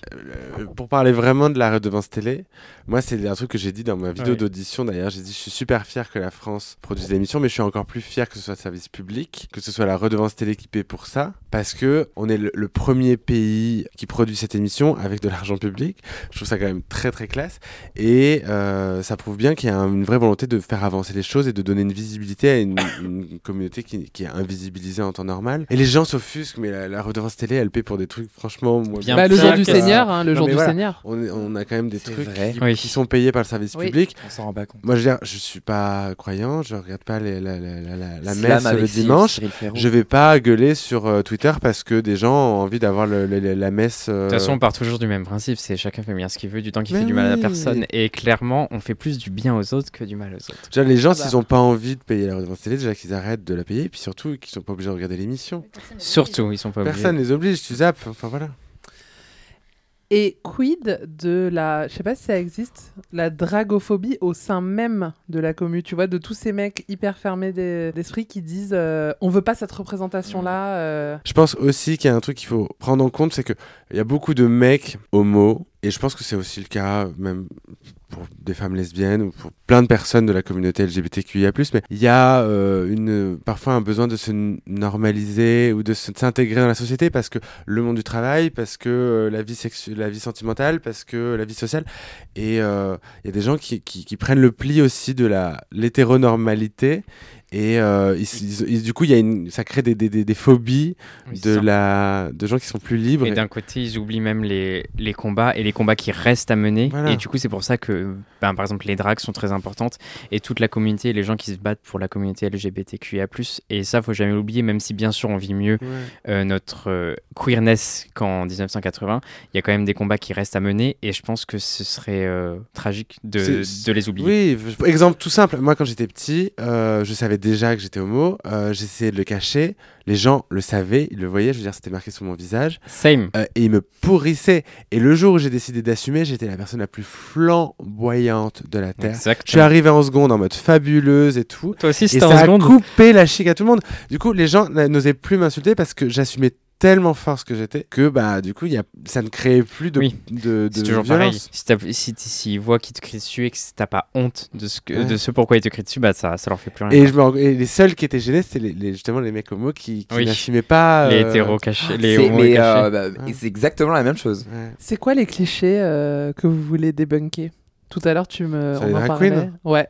euh, pour parler vraiment de la redevance télé, moi, c'est un truc que j'ai dit dans ma vidéo d'audition. D'ailleurs, j'ai dit, je suis super fier que la France produise l'émission, mais je suis encore plus fier que ce soit le service public, que ce soit la redevance télé qui paie pour ça. Parce que on est le, le premier pays qui produit cette émission avec de l'argent public. Je trouve ça quand même très très classe et euh, ça prouve bien qu'il y a une vraie volonté de faire avancer les choses et de donner une visibilité à une, (coughs) une communauté qui, qui est invisibilisée en temps normal. Et les gens s'offusquent, mais la, la redevance télé, elle paie pour des trucs franchement. moi, Bien Bah, le jour du Seigneur, hein, le Non, jour du voilà. Seigneur. On, est- on a quand même des trucs qui, Oui. qui sont payés par le service Oui. public. On s'en rend pas compte. Moi, je veux dire, je suis pas croyant, je regarde pas les- la, la, la, la- la Slam messe le dimanche. Je vais pas gueuler sur euh, Twitter parce que des gens ont envie d'avoir le- le- le- la messe. euh, De toute façon, on part toujours du même principe, c'est chacun fait bien ce qu'il veut, du temps qu'il fait du mal à la personne. Et clairement, on fait plus du bien aux autres que du mal aux autres. Déjà, les gens, Ah bah. s'ils ont pas envie de payer la redevance télé, déjà qu'ils arrêtent de la payer, et puis surtout qu'ils sont pas obligés de regarder l'émission. Surtout, ils sont pas obligés. Personne les oblige, tu zappes. Enfin voilà. Et quid de la, je sais pas si ça existe, la dragophobie au sein même de la commu, tu vois, de tous ces mecs hyper fermés d'e- d'esprit qui disent euh, on veut pas cette représentation-là. euh. Je pense aussi qu'il y a un truc qu'il faut prendre en compte, c'est que il y a beaucoup de mecs homo, et je pense que c'est aussi le cas même pour des femmes lesbiennes ou pour plein de personnes de la communauté LGBTQIA+, mais il y a euh, une, parfois un besoin de se normaliser ou de s'intégrer dans la société parce que le monde du travail, parce que euh, la vie la vie sentimentale, parce que la vie sociale, et euh, il y a des gens qui, qui, qui prennent le pli aussi de l'hétéronormalité et euh, ils- ils- ils- du coup il y a une, ça crée des, des, des, des phobies Oui, de la de gens qui sont plus libres Et et- d'un côté, ils oublient même les, les combats et les combats qui restent à mener. Voilà. Et du coup, c'est pour ça que, ben, par exemple, les drags sont très importantes et toute la communauté, les gens qui se battent pour la communauté LGBTQIA+. Et ça, faut jamais l'oublier, même si bien sûr on vit mieux euh, notre euh, queerness qu'en 1980, il y a quand même des combats qui restent à mener et je pense que ce serait tragique de, de les oublier. Oui, exemple tout simple. Moi, quand j'étais petit, je savais déjà que j'étais homo. euh, J'essayais de le cacher. Les gens le savaient, ils le voyaient. Je veux dire, c'était marqué sur mon visage. Same. Euh, et ils me pourrissaient. Et le jour où j'ai décidé d'assumer, j'étais la personne la plus flamboyante de la terre. Je suis Exactement. arrivé en seconde en mode fabuleuse et tout. Toi aussi, c'était ça en a seconde. coupé la chic à tout le monde. Du coup, les gens n'osaient plus m'insulter parce que j'assumais tellement fort ce que j'étais que bah du coup il y a ça ne créait plus de Oui. de, de C'est toujours pareil. Si t'as- si t- s'ils voient qu'ils te crient dessus et que t'as pas honte de ce, que, Ouais. de ce pourquoi ils te crient dessus, bah ça, ça leur fait plus rien. Et, je me rends- et les seuls qui étaient gênés, c'était les, les- justement les mecs homo qui, qui Oui. n'assumaient pas. les euh, hétéros cachés, les C'est- homos mais cachés. euh, bah, et c'est exactement la même chose. ouais. C'est quoi les clichés euh, que vous voulez débunker? Tout à l'heure, tu me. Sur on les en parlait. queens Ouais.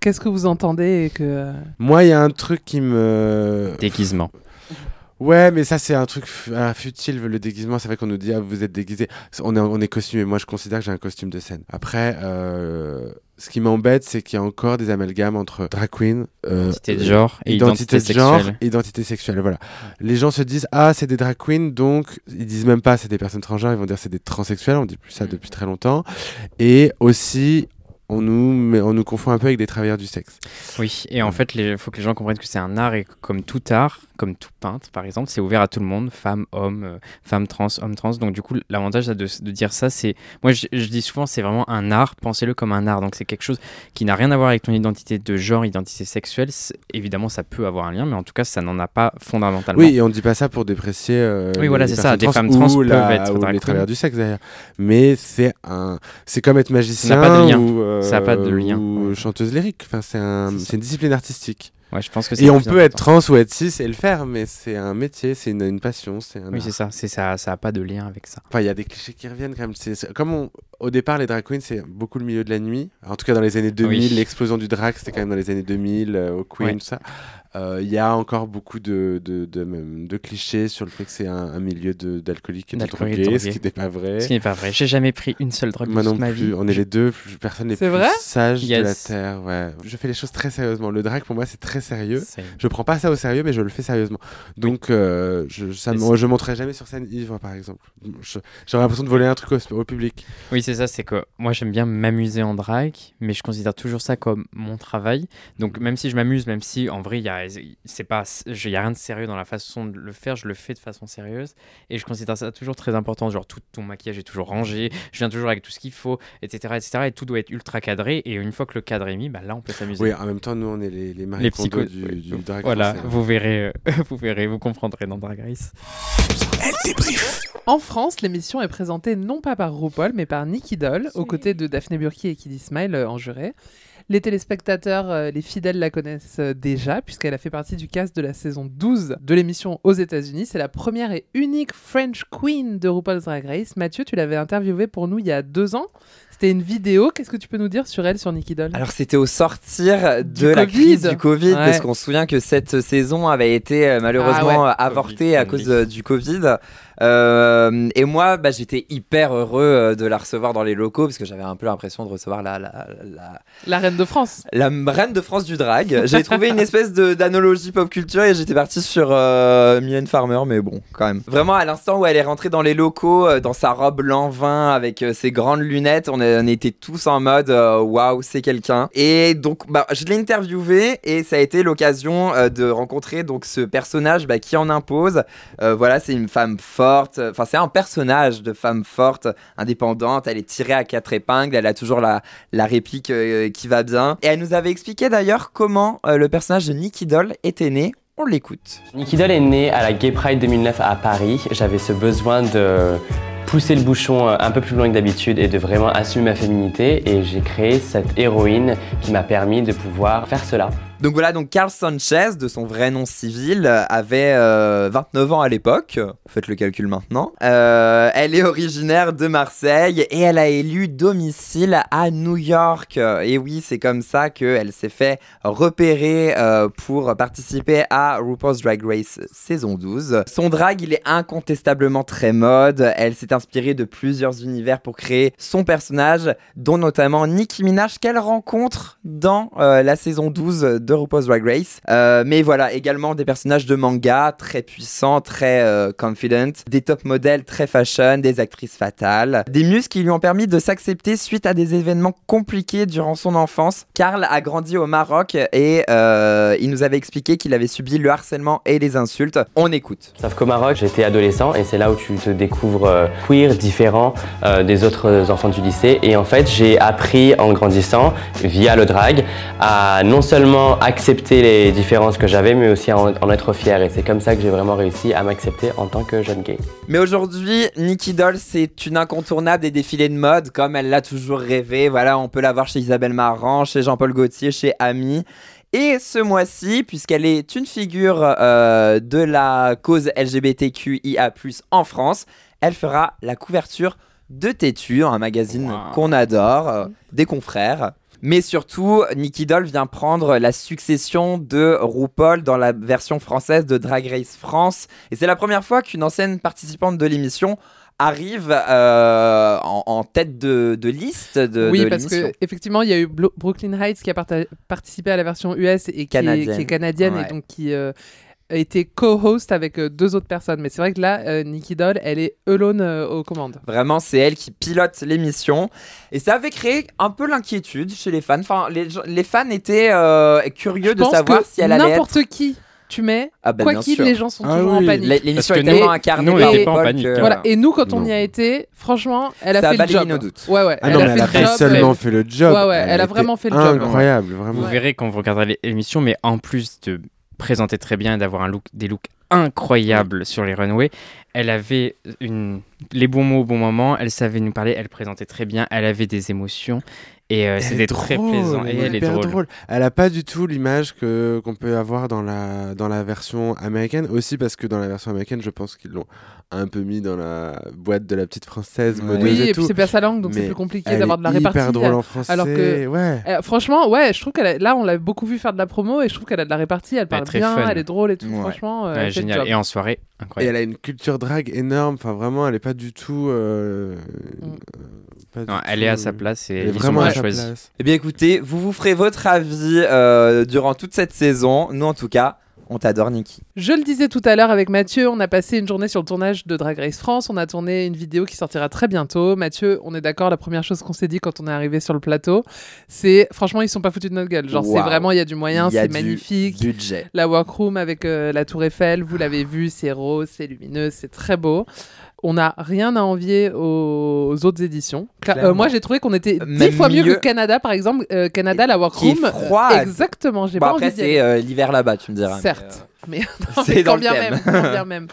Qu'est-ce que vous entendez et que. euh, Moi, il y a un truc qui me. Déguisement. Ouais, mais ça, c'est un truc fu- ah, futile, le déguisement. C'est vrai qu'on nous dit, ah, vous êtes déguisé. On est, on est costumé. Moi, je considère que j'ai un costume de scène. Après, euh, ce qui m'embête, c'est qu'il y a encore des amalgames entre drag queen, euh, Identité de genre et identité, identité de genre, sexuelle. identité sexuelle. Voilà. Les gens se disent, ah, c'est des drag queens, donc ils disent même pas c'est des personnes transgenres, ils vont dire c'est des transsexuels. On dit plus ça depuis très longtemps. Et aussi, on nous, on nous confond un peu avec des travailleurs du sexe. Oui, et en fait, il faut que les gens comprennent que c'est un art et comme tout art, comme tout peintre par exemple, c'est ouvert à tout le monde, femmes, hommes, euh, femmes trans, hommes trans. Donc du coup, l'avantage de, de dire ça, c'est, moi je, je dis souvent, c'est vraiment un art, pensez-le comme un art. Donc c'est quelque chose qui n'a rien à voir avec ton identité de genre, identité sexuelle. Évidemment, ça peut avoir un lien, mais en tout cas, ça n'en a pas fondamentalement. Oui, et on dit pas ça pour déprécier. euh, Oui, voilà, c'est ça, des femmes ou trans la- peuvent être ou les travailleurs du sexe d'ailleurs. Mais c'est un, c'est comme être magicien pas de lien. ou, euh, Ça a pas de lien. ou chanteuse lyrique. Enfin, c'est un, une discipline artistique. Ouais, je pense que c'est Et on peut être trans ou être cis et le faire, mais c'est un métier, c'est une, une passion, c'est un. Oui, c'est ça, c'est ça, ça a pas de lien avec ça. Enfin, il y a des clichés qui reviennent quand même. Comme on- au départ, les drag queens, c'est beaucoup le milieu de la nuit. En tout cas, dans les années 2000, Oui. l'explosion du drag, c'était quand même dans les années 2000, euh, au Queen, Ouais. tout ça. Euh, Il y a encore beaucoup de, de, de, même de clichés sur le fait que c'est un, un milieu de, d'alcooliques et de drogués, ce drogués. qui n'était pas vrai. Ce qui n'est pas vrai. J'ai jamais pris une seule drogue Moi de non toute ma plus. vie. On est les deux personnes les C'est plus vrai sages de la Yes. Terre. Ouais. Je fais les choses très sérieusement. Le drag, pour moi, c'est très sérieux. Je prends pas ça au sérieux, mais je le fais sérieusement. Donc, euh, je, ça, je monterai jamais sur scène ivre, par exemple. J'aurais l'impression de voler un truc au, au public. Oui, c'est ça, c'est que moi j'aime bien m'amuser en drag, mais je considère toujours ça comme mon travail. Donc même si je m'amuse, même si en vrai il y a, c'est pas, il y a rien de sérieux dans la façon de le faire, je le fais de façon sérieuse et je considère ça toujours très important. Genre tout ton maquillage est toujours rangé, je viens toujours avec tout ce qu'il faut, etc., etc. Et tout doit être ultra cadré. Et une fois que le cadre est mis, bah là on peut s'améuser. Oui, en même temps, nous, on est les, les Marie Les Kondo psychos- du, oui. du drag Voilà, français. vous verrez, euh, (laughs) vous verrez, vous comprendrez dans Drag Race. En France, l'émission est présentée non pas par RuPaul, mais par Nicky Doll, aux côtés de Daphné Burki et Kiddy Smile euh, en juré. Les téléspectateurs, euh, les fidèles la connaissent euh, déjà, puisqu'elle a fait partie du cast de la saison 12 de l'émission aux États-Unis. C'est la première et unique French Queen de RuPaul's Drag Race. Mathieu, tu l'avais interviewée pour nous il y a deux ans. C'était une vidéo. Qu'est-ce que tu peux nous dire sur elle, sur Nicky Doll? Alors c'était au sortir Du de la Covid. crise du Covid, Ouais. parce qu'on se souvient que cette saison avait été euh, malheureusement Ah ouais. avortée Covid à cause du Covid. Euh, et moi, bah, j'étais hyper heureux euh, de la recevoir dans les locaux, parce que j'avais un peu l'impression de recevoir la, la, la, La reine de France. la reine de France du drag. (laughs) J'ai trouvé une espèce d'analogie pop culture et j'étais parti sur euh, Mylène Farmer, mais bon, quand même. Vraiment, à l'instant où elle est rentrée dans les locaux, euh, dans sa robe vin avec euh, ses grandes lunettes, on, a- on était tous en mode waouh, c'est quelqu'un. Et donc, bah, je l'ai interviewée et ça a été l'occasion de rencontrer donc ce personnage bah, qui en impose. Voilà, c'est une femme forte. Enfin, c'est un personnage de femme forte, indépendante. Elle est tirée à quatre épingles. Elle a toujours la, réplique euh, qui va bien. Et elle nous avait expliqué d'ailleurs comment euh, le personnage de Nicky Doll était né. On l'écoute. Nicky Doll est née à la Gay Pride 2009 à Paris. J'avais ce besoin de pousser le bouchon euh, un peu plus loin que d'habitude et de vraiment assumer ma féminité. Et j'ai créé cette héroïne qui m'a permis de pouvoir faire cela. Donc voilà, donc Carl Sanchez, de son vrai nom civil, euh, avait euh, 29 ans à l'époque. Faites le calcul maintenant. Euh, elle est originaire de Marseille et elle a élu domicile à New York. Et oui, c'est comme ça qu'elle s'est fait repérer euh, pour participer à RuPaul's Drag Race saison 12. Son drag, il est incontestablement très mode. Elle s'est inspirée de plusieurs univers pour créer son personnage, dont notamment Nicki Minaj qu'elle rencontre dans la saison 12 de RuPaul's Drag Race. Euh, mais voilà, également des personnages de manga très puissants, très euh, confident, des top modèles très fashion, des actrices fatales, des muses qui lui ont permis de s'accepter suite à des événements compliqués durant son enfance. Carl a grandi au Maroc et euh, il nous avait expliqué qu'il avait subi le harcèlement et les insultes. On écoute. Sauf qu'au Maroc, j'étais adolescent et c'est là où tu te découvres queer, différent des autres enfants du lycée. Et en fait, j'ai appris en grandissant, via le drag, à non seulement accepter les différences que j'avais, mais aussi à en, en être fier. Et c'est comme ça que j'ai vraiment réussi à m'accepter en tant que jeune gay. Mais aujourd'hui, Nicky Doll, c'est une incontournable des défilés de mode, comme elle l'a toujours rêvé. Voilà, on peut la voir chez Isabelle Marant, chez Jean-Paul Gaultier, chez Ami. Et ce mois-ci, puisqu'elle est une figure euh, de la cause LGBTQIA+, en France, elle fera la couverture de Tétu, un magazine qu'on adore, euh, des confrères. Mais surtout, Nicky Doll vient prendre la succession de RuPaul dans la version française de Drag Race France. Et c'est la première fois qu'une ancienne participante de l'émission arrive euh, en, en tête de, de liste de, oui, de parce que effectivement, il y a eu Blo- Brooklyn Heights qui a participé à la version US et qui, est, Canadienne. qui est canadienne Ouais. et donc qui euh, été co-host avec euh, deux autres personnes. Mais c'est vrai que là, euh, Nicky Doll, elle est alone euh, aux commandes. Vraiment, c'est elle qui pilote l'émission. Et ça avait créé un peu l'inquiétude chez les fans. Enfin, les, les fans étaient euh, curieux Je de pense savoir que si elle allait être... n'importe qui tu mets, Ah bah, quoi qu'il, les gens sont Ah toujours oui. en panique. L'é- L'émission est tellement incarnée nous, par pas en panique, que-. Voilà. Et nous, quand on Non. y a été, franchement, elle a Ça a fait le balayé job. nos doutes. Ouais, ouais. Ah elle non, a mais fait elle a le job. seulement fait le job. Ouais, ouais, elle a était vraiment fait le job. Incroyable, vraiment. Vous verrez quand vous regarderez l'émission, mais en plus de présenter très bien et d'avoir un look, des looks incroyables sur les runways, elle avait une, les bons mots au bon moment, elle savait nous parler, elle présentait très bien, elle avait des émotions et euh, Elle c'était très drôle, plaisant. Et elle est hyper drôle. Elle a pas du tout l'image que qu'on peut avoir dans la dans la version américaine aussi parce que dans la version américaine, je pense qu'ils l'ont un peu mis dans la boîte de la petite française Ouais. Oui, et, et tout. puis c'est pas sa langue, donc c'est Mais plus compliqué elle d'avoir de la est répartie. Hyper drôle en français. alors que- ouais. Euh, franchement, ouais, je trouve qu'elle là on l'a beaucoup vu faire de la promo et je trouve qu'elle a de la répartie, elle parle très bien, fun. elle est drôle et tout. Ouais. Franchement, euh, elle génial. Et en soirée, Et incroyable. elle a une culture drague énorme. Enfin, vraiment, elle est pas du tout. euh, Mm. euh, pas du Non, elle tout, est à sa euh, place et Elle est ils vraiment choisi. place. Eh bien écoutez, vous vous ferez votre avis euh, durant toute cette saison. Nous en tout cas, on t'adore Niki. Je le disais tout à l'heure avec Mathieu, on a passé une journée sur le tournage de Drag Race France. On a tourné une vidéo qui sortira très bientôt. Mathieu, on est d'accord, la première chose qu'on s'est dit quand on est arrivé sur le plateau, c'est franchement, ils sont pas foutus de notre gueule. Genre, c'est vraiment, il y a du moyen, Il y a c'est du magnifique. Budget. La workroom avec euh, la Tour Eiffel, vous l'avez vu, c'est rose, c'est lumineux, c'est très beau. On n'a rien à envier aux, autres éditions. Euh, moi, j'ai trouvé qu'on était dix fois mieux mieux. que Canada, par exemple. Euh, Canada, la Qui workroom. est froide. exactement, j'ai Bon pas après envie d'y aller. c'est euh, l'hiver là-bas, tu me diras. mais, Certes. Mais, non, (laughs) (laughs) c'est mais dans quand quand bien même.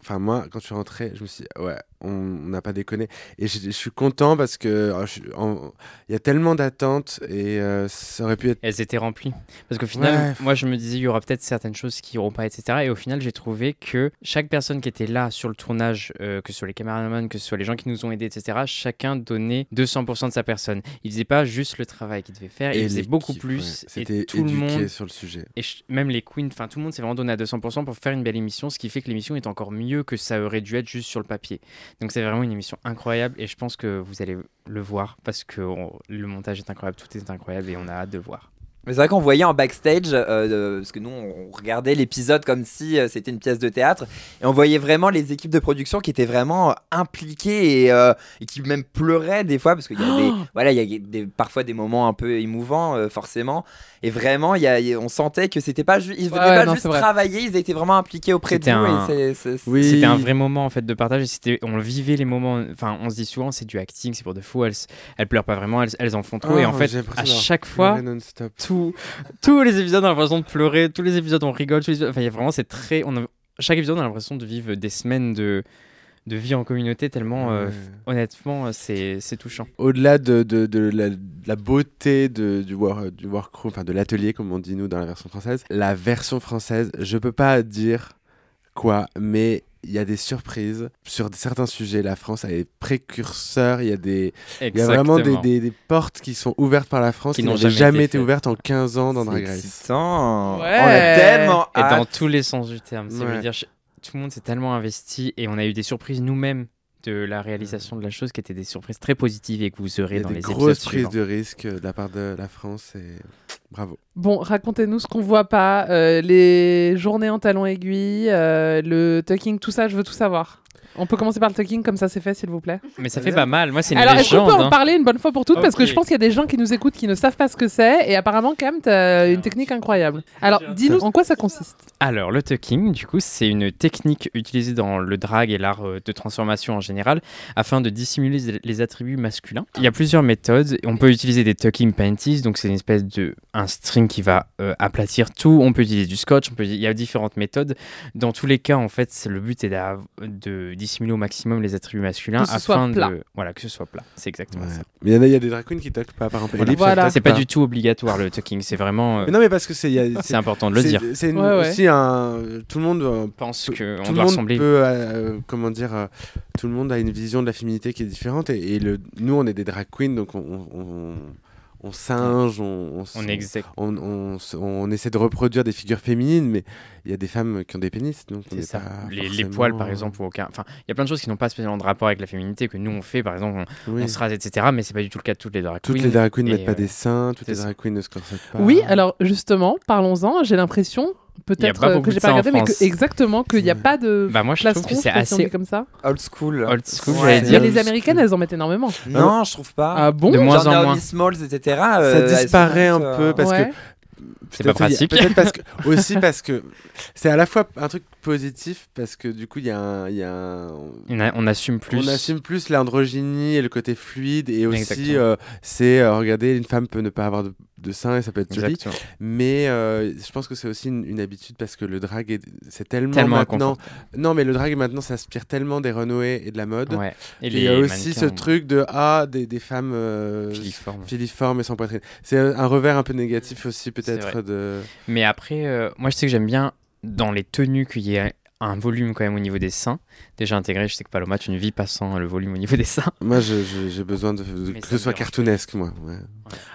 Enfin, moi, quand je suis rentré, je me suis dit, ouais, on n'a pas déconné. Et je, je suis content parce que en- il y a tellement d'attentes et euh, ça aurait pu être. Elles étaient remplies. Parce qu'au final, Ouais. moi je me disais, il y aura peut-être certaines choses qui n'iront pas, etc. Et au final, j'ai trouvé que chaque personne qui était là sur le tournage, euh, que ce soit les caméramans, que ce soit les gens qui nous ont aidés, etc., chacun donnait 200% de sa personne. Il faisait pas juste le travail qu'il devait faire, Et il faisait beaucoup ouais. plus. C'était et tout le monde. sur le sujet. Et même les queens, enfin tout le monde s'est vraiment donné à 200% pour faire une belle émission, ce qui fait que l'émission est encore mieux que ça aurait dû être juste sur le papier. Donc c'est vraiment une émission incroyable et je pense que vous allez le voir parce que le montage est incroyable, tout est incroyable et on a hâte de le voir. Mais c'est vrai qu'on voyait en backstage, euh, parce que nous on regardait l'épisode comme si euh, c'était une pièce de théâtre, et on voyait vraiment les équipes de production qui étaient vraiment euh, impliquées et, euh, et qui même pleuraient des fois, parce qu'il y a des, (gasps) voilà, il y a des, parfois des moments un peu émouvants, euh, forcément, et vraiment il y a- il y a- on sentait que c'était pas, ju- ils venaient Ouais, pas non, juste travailler, ils étaient vraiment impliqués auprès de C'était nous. un- et c'est- Oui. C'était un vrai moment en fait de partage et c'était on vivait les moments enfin on se dit souvent c'est du acting c'est pour de faux elles, elles pleurent pas vraiment elles, elles en font trop et Oh, en fait à chaque fois non-stop. Tout, tous les épisodes on a l'impression de pleurer tous les épisodes on rigole tous les épisodes- enfin il y a vraiment c'est très on a- chaque épisode on a l'impression de vivre des semaines de de vie en communauté tellement euh, Ouais. honnêtement euh, c'est c'est touchant Au-delà de, de, de la, de la beauté de, du, war, du workroom, enfin de l'atelier comme on dit nous dans la version française, la version française, je peux pas dire quoi, mais il y a des surprises sur certains sujets. La France elle est précurseur, il y a des, il y a vraiment des, des, des portes qui sont ouvertes par la France Qui qui n'ont jamais jamais, été ouvertes en 15 ans dans Drag Race. excitant. Ouais. On a tellement et hâte. dans tous les sens du terme veux Ouais. dire ch- tout le monde s'est tellement investi et on a eu des surprises nous-mêmes de la réalisation de la chose qui étaient des surprises très positives et que vous a dans des les grosses prises de risque de la part de la France et bravo. Bon, racontez-nous ce qu'on voit pas, euh, les journées en talons aiguilles, euh, le tucking, tout ça, je veux tout savoir. On peut commencer par le tucking, comme ça c'est fait, s'il vous plaît. Mais ça fait pas mal. Moi, c'est une Alors, est-ce qu'on légende. peut en hein. parler une bonne fois pour toutes? Parce que Ok. je pense qu'il y a des gens qui nous écoutent qui ne savent pas ce que c'est, et apparemment, Cam, t'as une technique incroyable. Alors, dis-nous en quoi ça consiste? Alors, le tucking, du coup, c'est une technique utilisée dans le drag et l'art euh, de transformation en général afin de dissimuler les- les attributs masculins. Il y a plusieurs méthodes. On peut utiliser des tucking panties, donc c'est une espèce de un string qui va euh, aplatir tout. On peut utiliser du scotch. On peut, il y a différentes méthodes. Dans tous les cas, en fait, c'est- le but est d'a- de dissimuler au maximum les attributs masculins Que ce soit afin plat. de voilà que ce soit plat. C'est exactement Ouais. ça. Mais il y y a des drag queens qui toquent pas, par exemple. Voilà. Voilà. C'est pas du tout obligatoire le tucking. C'est vraiment. euh, Mais non, mais parce que c'est. c'est important de le dire. C'est Ouais, ouais. aussi un. Tout le monde. euh, pense qu'on tout le doit monde ressembler. peut, euh, comment dire, euh, tout le monde a une vision de la féminité qui est différente et, et le, nous on est des drag queens donc on, on, on- on singe, on, on, On est exact. on, on s- on essaie de reproduire des figures féminines, mais il y a des femmes qui ont des pénis, donc on ça. pas Les, poils, par euh, exemple, ou aucun. Enfin, il y a plein de choses qui n'ont pas spécialement de rapport avec la féminité que nous on fait. Par exemple, on, oui. on se rase, etc. Mais c'est pas du tout le cas de toutes les drag queens. Toutes les drag queens ne Et, mettent pas euh, des seins, toutes les drag queens ne se corsettent pas. Oui, alors justement, parlons-en. J'ai l'impression, peut-être euh, que j'ai pas regardé, mais que, exactement, qu'il n'y a pas de Bah moi je trouve que c'est assez comme ça. Old school. old school, Ouais. j'allais dire. Mais les américaines, elles en mettent énormément. Non, je trouve pas. Ah bon De moins Genre en moins. Smalls, etc. Ça euh, disparaît un peu parce Ouais. que C'est pas pratique. Peut-être parce que (laughs) aussi parce que c'est à la fois un truc positif parce que du coup il y a un, il y a un- On, assume plus. on assume plus l'androgynie et le côté fluide et aussi euh, c'est euh, regardez une femme peut ne pas avoir de, de sein et ça peut être joli. Mais euh, je pense que c'est aussi une, une habitude parce que le drag est- c'est tellement, Tellement maintenant non mais le drag maintenant s'inspire tellement des Renoé et de la mode. Ouais. et il y a aussi ce truc de ah des, des femmes euh, filiformes. filiformes et sans poitrine. C'est un revers un peu négatif aussi peut-être de Mais après, moi je sais que j'aime bien dans les tenues qu'il y ait un volume quand même au niveau des seins. Déjà intégré, je sais que Paloma, tu ne vis pas sans le volume au niveau des seins. (laughs) Moi, j'ai besoin de, de- que ce soit cartoonesque, moi. Ouais,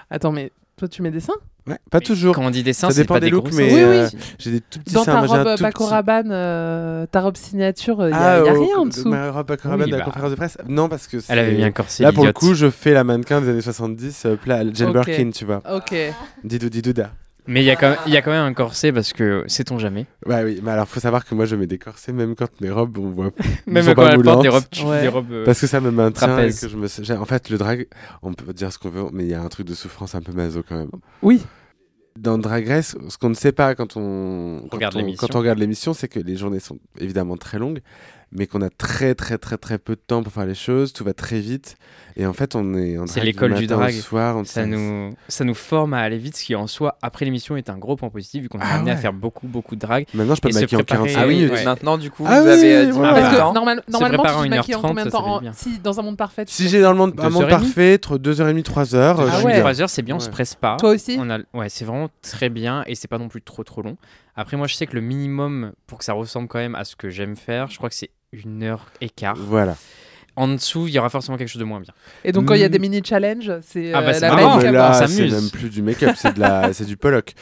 Attends, mais toi, tu mets des seins? Ouais, pas toujours. Quand on dit des seins, Ça dépend pas des des looks, mais seins. Oui, oui. euh, j'ai des tout petits Dans seins. ta j'ai un robe Rabanne, euh, ta robe signature, il n'y a, Ah, y a au- rien en de dessous. Ma robe Paco Rabanne Oui, de la bah. conférence de presse Non, parce que Elle avait mis un corset. Là, pour le coup, je fais la mannequin des années 70, euh, plat, Jane Ok. Birkin, tu vois. Ok. Didou didouda. Mais il y, a quand même- il y a quand même un corset parce que sait-on jamais? Ouais, oui, mais alors, faut savoir que moi, je mets des corsets, même quand mes robes, on voit. (laughs) Même sont quand pas porte des robes. Ouais. des robes euh, Parce que ça me maintient et trapèze. que je me. j'ai- En fait, le drag, on peut dire ce qu'on veut, mais il y a un truc de souffrance un peu maso quand même. Oui. Dans Drag Race, ce qu'on ne sait pas quand on, quand Regarde on- l'émission. quand on regarde l'émission, c'est que les journées sont évidemment très longues, mais qu'on a très très très très peu de temps pour faire les choses. Tout va très vite. Et en fait, on est en C'est l'école du au drag. soir. on- Ça nous, ça nous forme à aller vite, ce qui en soi, après l'émission, est un gros point positif, vu qu'on est Ah amené à ouais. faire beaucoup, beaucoup de drag. Maintenant, je peux me maquiller en préparer- 45 Ah oui, minutes. ouais. maintenant du coup, Ah vous oui, avez euh, 10 voilà. minutes Parce que temps. normal- normalement, tu te maquilles en 1h30, combien de temps En-. Si, dans un monde parfait. Si j'ai dans le monde, un monde parfait, entre 2h30 3h, Ah je suis ouais. bien. 3 heures, c'est bien, on se Ouais. presse pas. Toi aussi ouais, c'est vraiment très bien et c'est pas non plus trop trop long. Après, moi, je sais que le minimum pour que ça ressemble quand même à ce que j'aime faire, je crois que c'est une heure et quart. Voilà. En dessous, il y aura forcément quelque chose de moins bien. Et donc, quand il y a Mm. des mini-challenges, c'est Ah bah, euh, c'est la marrant. make-up. mais là, on c'est même plus du make-up, c'est de la, (laughs) c'est du Pollock.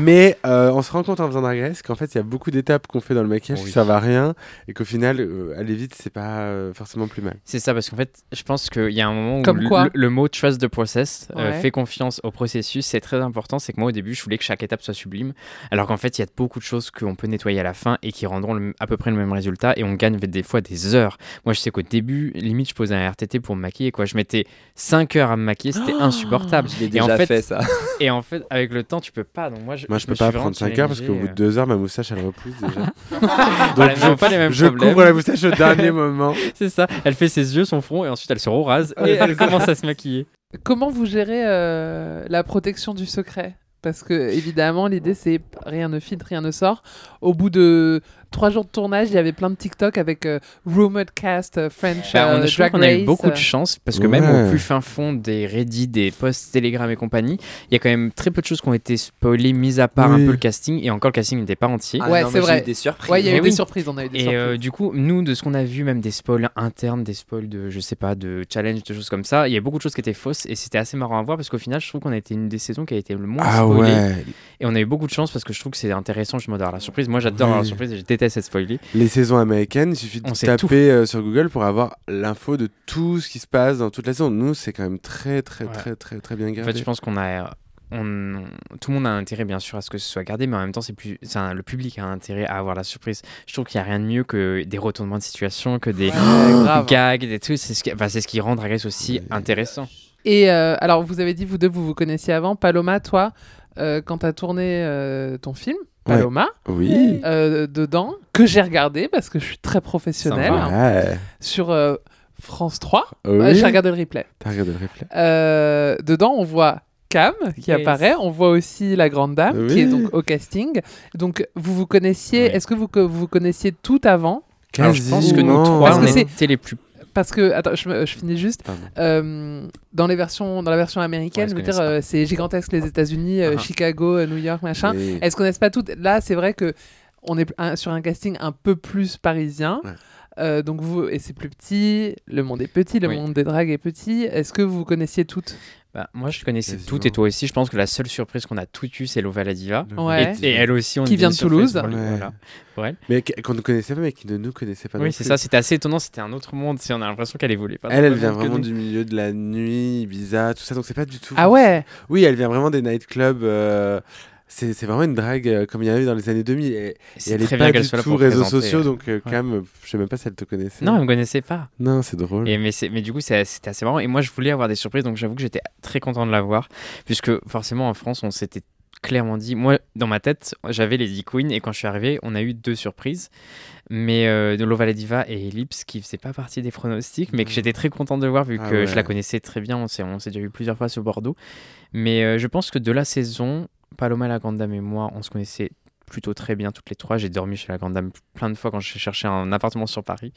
Mais euh, on se rend compte en faisant Drag Race qu'en fait, il y a beaucoup d'étapes qu'on fait dans le maquillage Oui. qui servent à rien et qu'au final, euh, aller vite, c'est pas euh, forcément plus mal. C'est ça, parce qu'en fait, je pense qu'il y a un moment où Comme le, quoi le- le mot trust the process, euh, Ouais. fait confiance au processus, c'est très important. C'est que moi, au début, je voulais que chaque étape soit sublime, alors qu'en fait, il y a beaucoup de choses qu'on peut nettoyer à la fin et qui rendront le- à peu près le même résultat, et on gagne des fois des heures. Moi, je sais qu'au début, limite, je posais un RTT pour me maquiller, quoi. Je mettais 5 heures à me maquiller, c'était insupportable. Je l'ai Et en déjà fait, fait ça. (laughs) Et en fait, avec le temps, tu peux pas. Donc moi, je, Moi, je peux pas prendre 5 heures parce qu'au bout de euh, 2 heures, ma moustache, elle repousse déjà. (laughs) (laughs) Voilà, Donc, ils ont pas les mêmes je problèmes. couvre la moustache au dernier moment. C'est ça. Elle fait ses yeux, son front, et ensuite elle se rase et elle commence à se maquiller. Comment vous gérez euh, la protection du secret? Parce que évidemment, l'idée c'est rien ne filtre, rien ne sort. Au bout de trois jours de tournage, il y avait plein de TikTok avec euh, rumored cast euh, French Bah, on, euh, je Drag qu'on a eu Race, beaucoup euh. de chance parce que même au plus fin fond des Reddit, des posts Telegram et compagnie, il y a quand même très peu de choses qui ont été spoilées, mis à part un peu le casting et encore le casting n'était pas entier. Ah Ouais, c'est vrai. Des surprises. Ouais, il y a eu des surprises, on a eu des Et surprises. euh, du coup, nous, de ce qu'on a vu, même des spoils internes, des spoils de, je sais pas, de challenge, de choses comme ça, il y a beaucoup de choses qui étaient fausses et c'était assez marrant à voir parce qu'au final, je trouve qu'on a été une des saisons qui a été le moins Ah spoilée. ouais. Et on a eu beaucoup de chance parce que je trouve que c'est intéressant justement d'avoir la surprise. Moi, j'adore Oui. la surprise et je déteste être spoilé. Les saisons américaines, il suffit de On taper euh, sur Google pour avoir l'info de tout ce qui se passe dans toute la saison. Nous, c'est quand même très, très, Ouais. très, très, très bien En gardé. fait, je pense qu'on a. On, tout le monde a intérêt bien sûr à ce que ce soit gardé, mais en même temps, c'est plus, c'est un- le public a intérêt à avoir la surprise. Je trouve qu'il n'y a rien de mieux que des retournements de situation, que des Ouais, (laughs) gags, des trucs. C'est ce, qui, enfin, ce qui rend Drag Race aussi Ouais. intéressant. Et euh, alors, vous avez dit, vous deux, vous vous connaissiez avant. Paloma, toi, euh, quand tu as tourné euh, ton film, Ouais. Paloma, Oui. euh, dedans, que j'ai regardé parce que je suis très professionnelle, Sympa. Ouais. sur euh, France 3. Oui. Ouais, j'ai regardé le replay. T'as regardé le replay Euh, dedans, on voit Cam qui Yes. apparaît. On voit aussi la grande dame Oui. qui est donc au casting. Donc, vous vous connaissiez. Est-ce que vous, vous vous connaissiez tout avant? Alors, je pense que nous trois, on que c'est- était les plus. Parce que, attends, je, finis juste. Euh, dans, les versions, dans la version américaine, Ouais, je je veux dire, euh, c'est gigantesque les États-Unis, euh, Ah. Chicago, New York, machin. Oui. Elles se connaissent pas toutes. Là, c'est vrai que on est un- sur un casting un peu plus parisien. Ouais. Euh, donc vous et c'est plus petit, le monde est petit, le Oui. monde des dragues est petit. Est-ce que vous connaissiez toutes? Bah, moi, je connaissais Quasiment. toutes et toi aussi. Je pense que la seule surprise qu'on a toutes eu, c'est Lova la Diva. Ouais. Et, et elle aussi, on Qui vient de Toulouse. pour Ouais. voilà, pour elle. Mais qu- qu'on ne connaissait pas, mais qui ne nous connaissait pas non Oui, c'est ça. C'était assez étonnant. C'était un autre monde. Si on a l'impression qu'elle évoluait pas. Elle, elle le vient vraiment du milieu de la nuit, Ibiza, tout ça, donc c'est pas du tout. Ah ouais Oui, elle vient vraiment des nightclubs. euh, c'est c'est vraiment une drague euh, comme il y en a eu dans les années 2000. Et, et elle est pas du tout réseaux sociaux, euh. donc euh, Ouais. Cam, euh, je sais même pas si elle te connaissait. Non, elle me connaissait pas. Non, c'est drôle. Et mais, mais du coup, c'était assez marrant. Et moi, je voulais avoir des surprises, donc j'avoue que j'étais très content de l'avoir. Puisque forcément, en France, on s'était clairement dit. Moi, dans ma tête, j'avais Lady Queen, et quand je suis arrivé, on a eu deux surprises. Mais euh, de Lova la Diva et Ellipse, qui faisaient pas partie des pronostics, mais que j'étais très content de voir, vu Ah que ouais. je la connaissais très bien. On s'est, on s'est déjà vu plusieurs fois sur Bordeaux. Mais euh, je pense que de la saison, Paloma la Grande Dame et moi, on se connaissait plutôt très bien toutes les trois. J'ai dormi chez la Grande Dame plein de fois quand j'ai cherché un appartement sur Paris.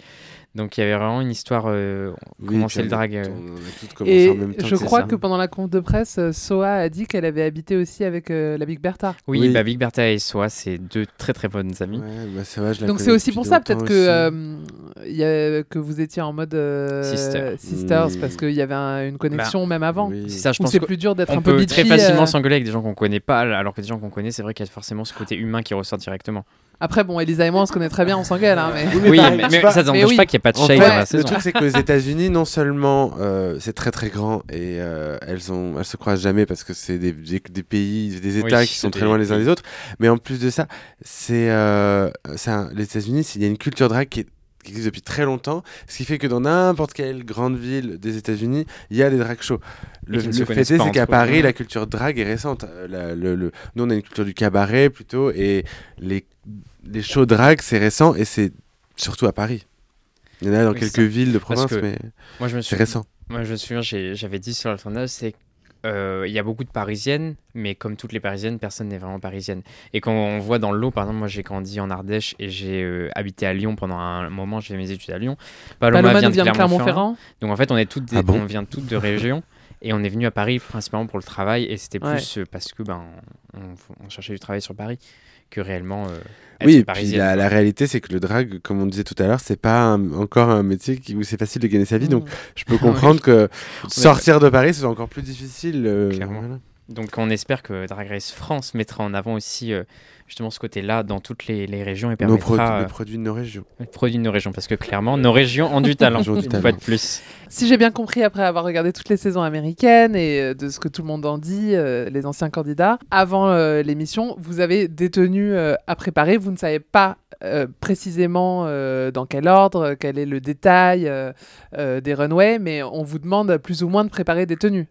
Donc il y avait vraiment une histoire. Euh, Oui, le on a- drag. euh, On, a toutes commencé Et en même temps. je crois ça. que pendant la conf de presse, euh, Soa a dit qu'elle avait habité aussi avec euh, la Big Bertha. Oui, Oui. Bah, Big Bertha et Soa, c'est deux très très bonnes amies. Ouais, bah, c'est vrai, je la Donc c'est aussi pour ça peut-être que, euh, y a- que vous étiez en mode euh, Sister. sisters Mm. parce qu'il y avait un- une connexion même avant. Oui. C'est ça, je Ou pense c'est plus dur d'être un peu peut bitchy. très facilement euh. s'engueuler avec des gens qu'on connaît pas, alors que des gens qu'on connaît, c'est vrai qu'il y a forcément ce côté humain qui ressort directement. Après bon, Elisa et moi on se connaît très bien, on s'engueule. Hein, mais... Oui, mais, mais vois, ça n'empêche mais oui. pas qu'il n'y ait pas de En shade fait, dans la le saison. truc c'est qu'aux États-Unis, non seulement euh, c'est très très grand et euh, elles ont, elles se croisent jamais parce que c'est des, des, des pays, des États Oui, qui sont très loin les uns des autres. Mais en plus de ça, c'est, euh, les États-Unis, il y a une culture drag qui est qui existe depuis très longtemps, ce qui fait que dans n'importe quelle grande ville des États-Unis, il y a des drag shows. Le, fait est, c'est qu'à. Paris, la culture drag est récente. Euh, la- le- le- nous, on a une culture du cabaret plutôt, et les, les shows drag, c'est récent, et c'est surtout à Paris. Il y en a dans Oui, quelques villes de province, mais moi, je me c'est récent. Moi, je me souviens, j'avais dit sur le tournage, c'est euh, il y a beaucoup de parisiennes, mais comme toutes les parisiennes, personne n'est vraiment parisienne. Et quand on voit dans l'eau, par exemple, moi j'ai grandi en Ardèche et j'ai euh, habité à Lyon pendant un moment, j'ai fait mes études à Lyon. Paloma, Paloma vient de vient de Clermont-Ferrand. Donc en fait, on est toutes des- Ah bon on vient toutes de régions. Et on est venu à Paris principalement pour le travail, et c'était Ouais. plus euh, parce que ben on, on cherchait du travail sur Paris que réellement. euh, être Oui, et puis la, réalité, c'est que le drag, comme on disait tout à l'heure, c'est pas un- encore un métier qui- où c'est facile de gagner sa vie. Donc, je peux comprendre (laughs) que sortir de Paris, c'est encore plus difficile. euh, Clairement. voilà. Donc on espère que Drag Race France mettra en avant aussi euh, justement ce côté-là dans toutes les, les régions et Nos permettra produits, euh, les produits de nos régions. les produits de nos régions parce que clairement nos régions ont du talent. Une talent. fois de plus. Si j'ai bien compris après avoir regardé toutes les saisons américaines et euh, de ce que tout le monde en dit, euh, les anciens candidats, avant euh, l'émission, vous avez des tenues euh, à préparer. Vous ne savez pas euh, précisément euh, dans quel ordre, quel est le détail euh, euh, des runways, mais on vous demande plus ou moins de préparer des tenues.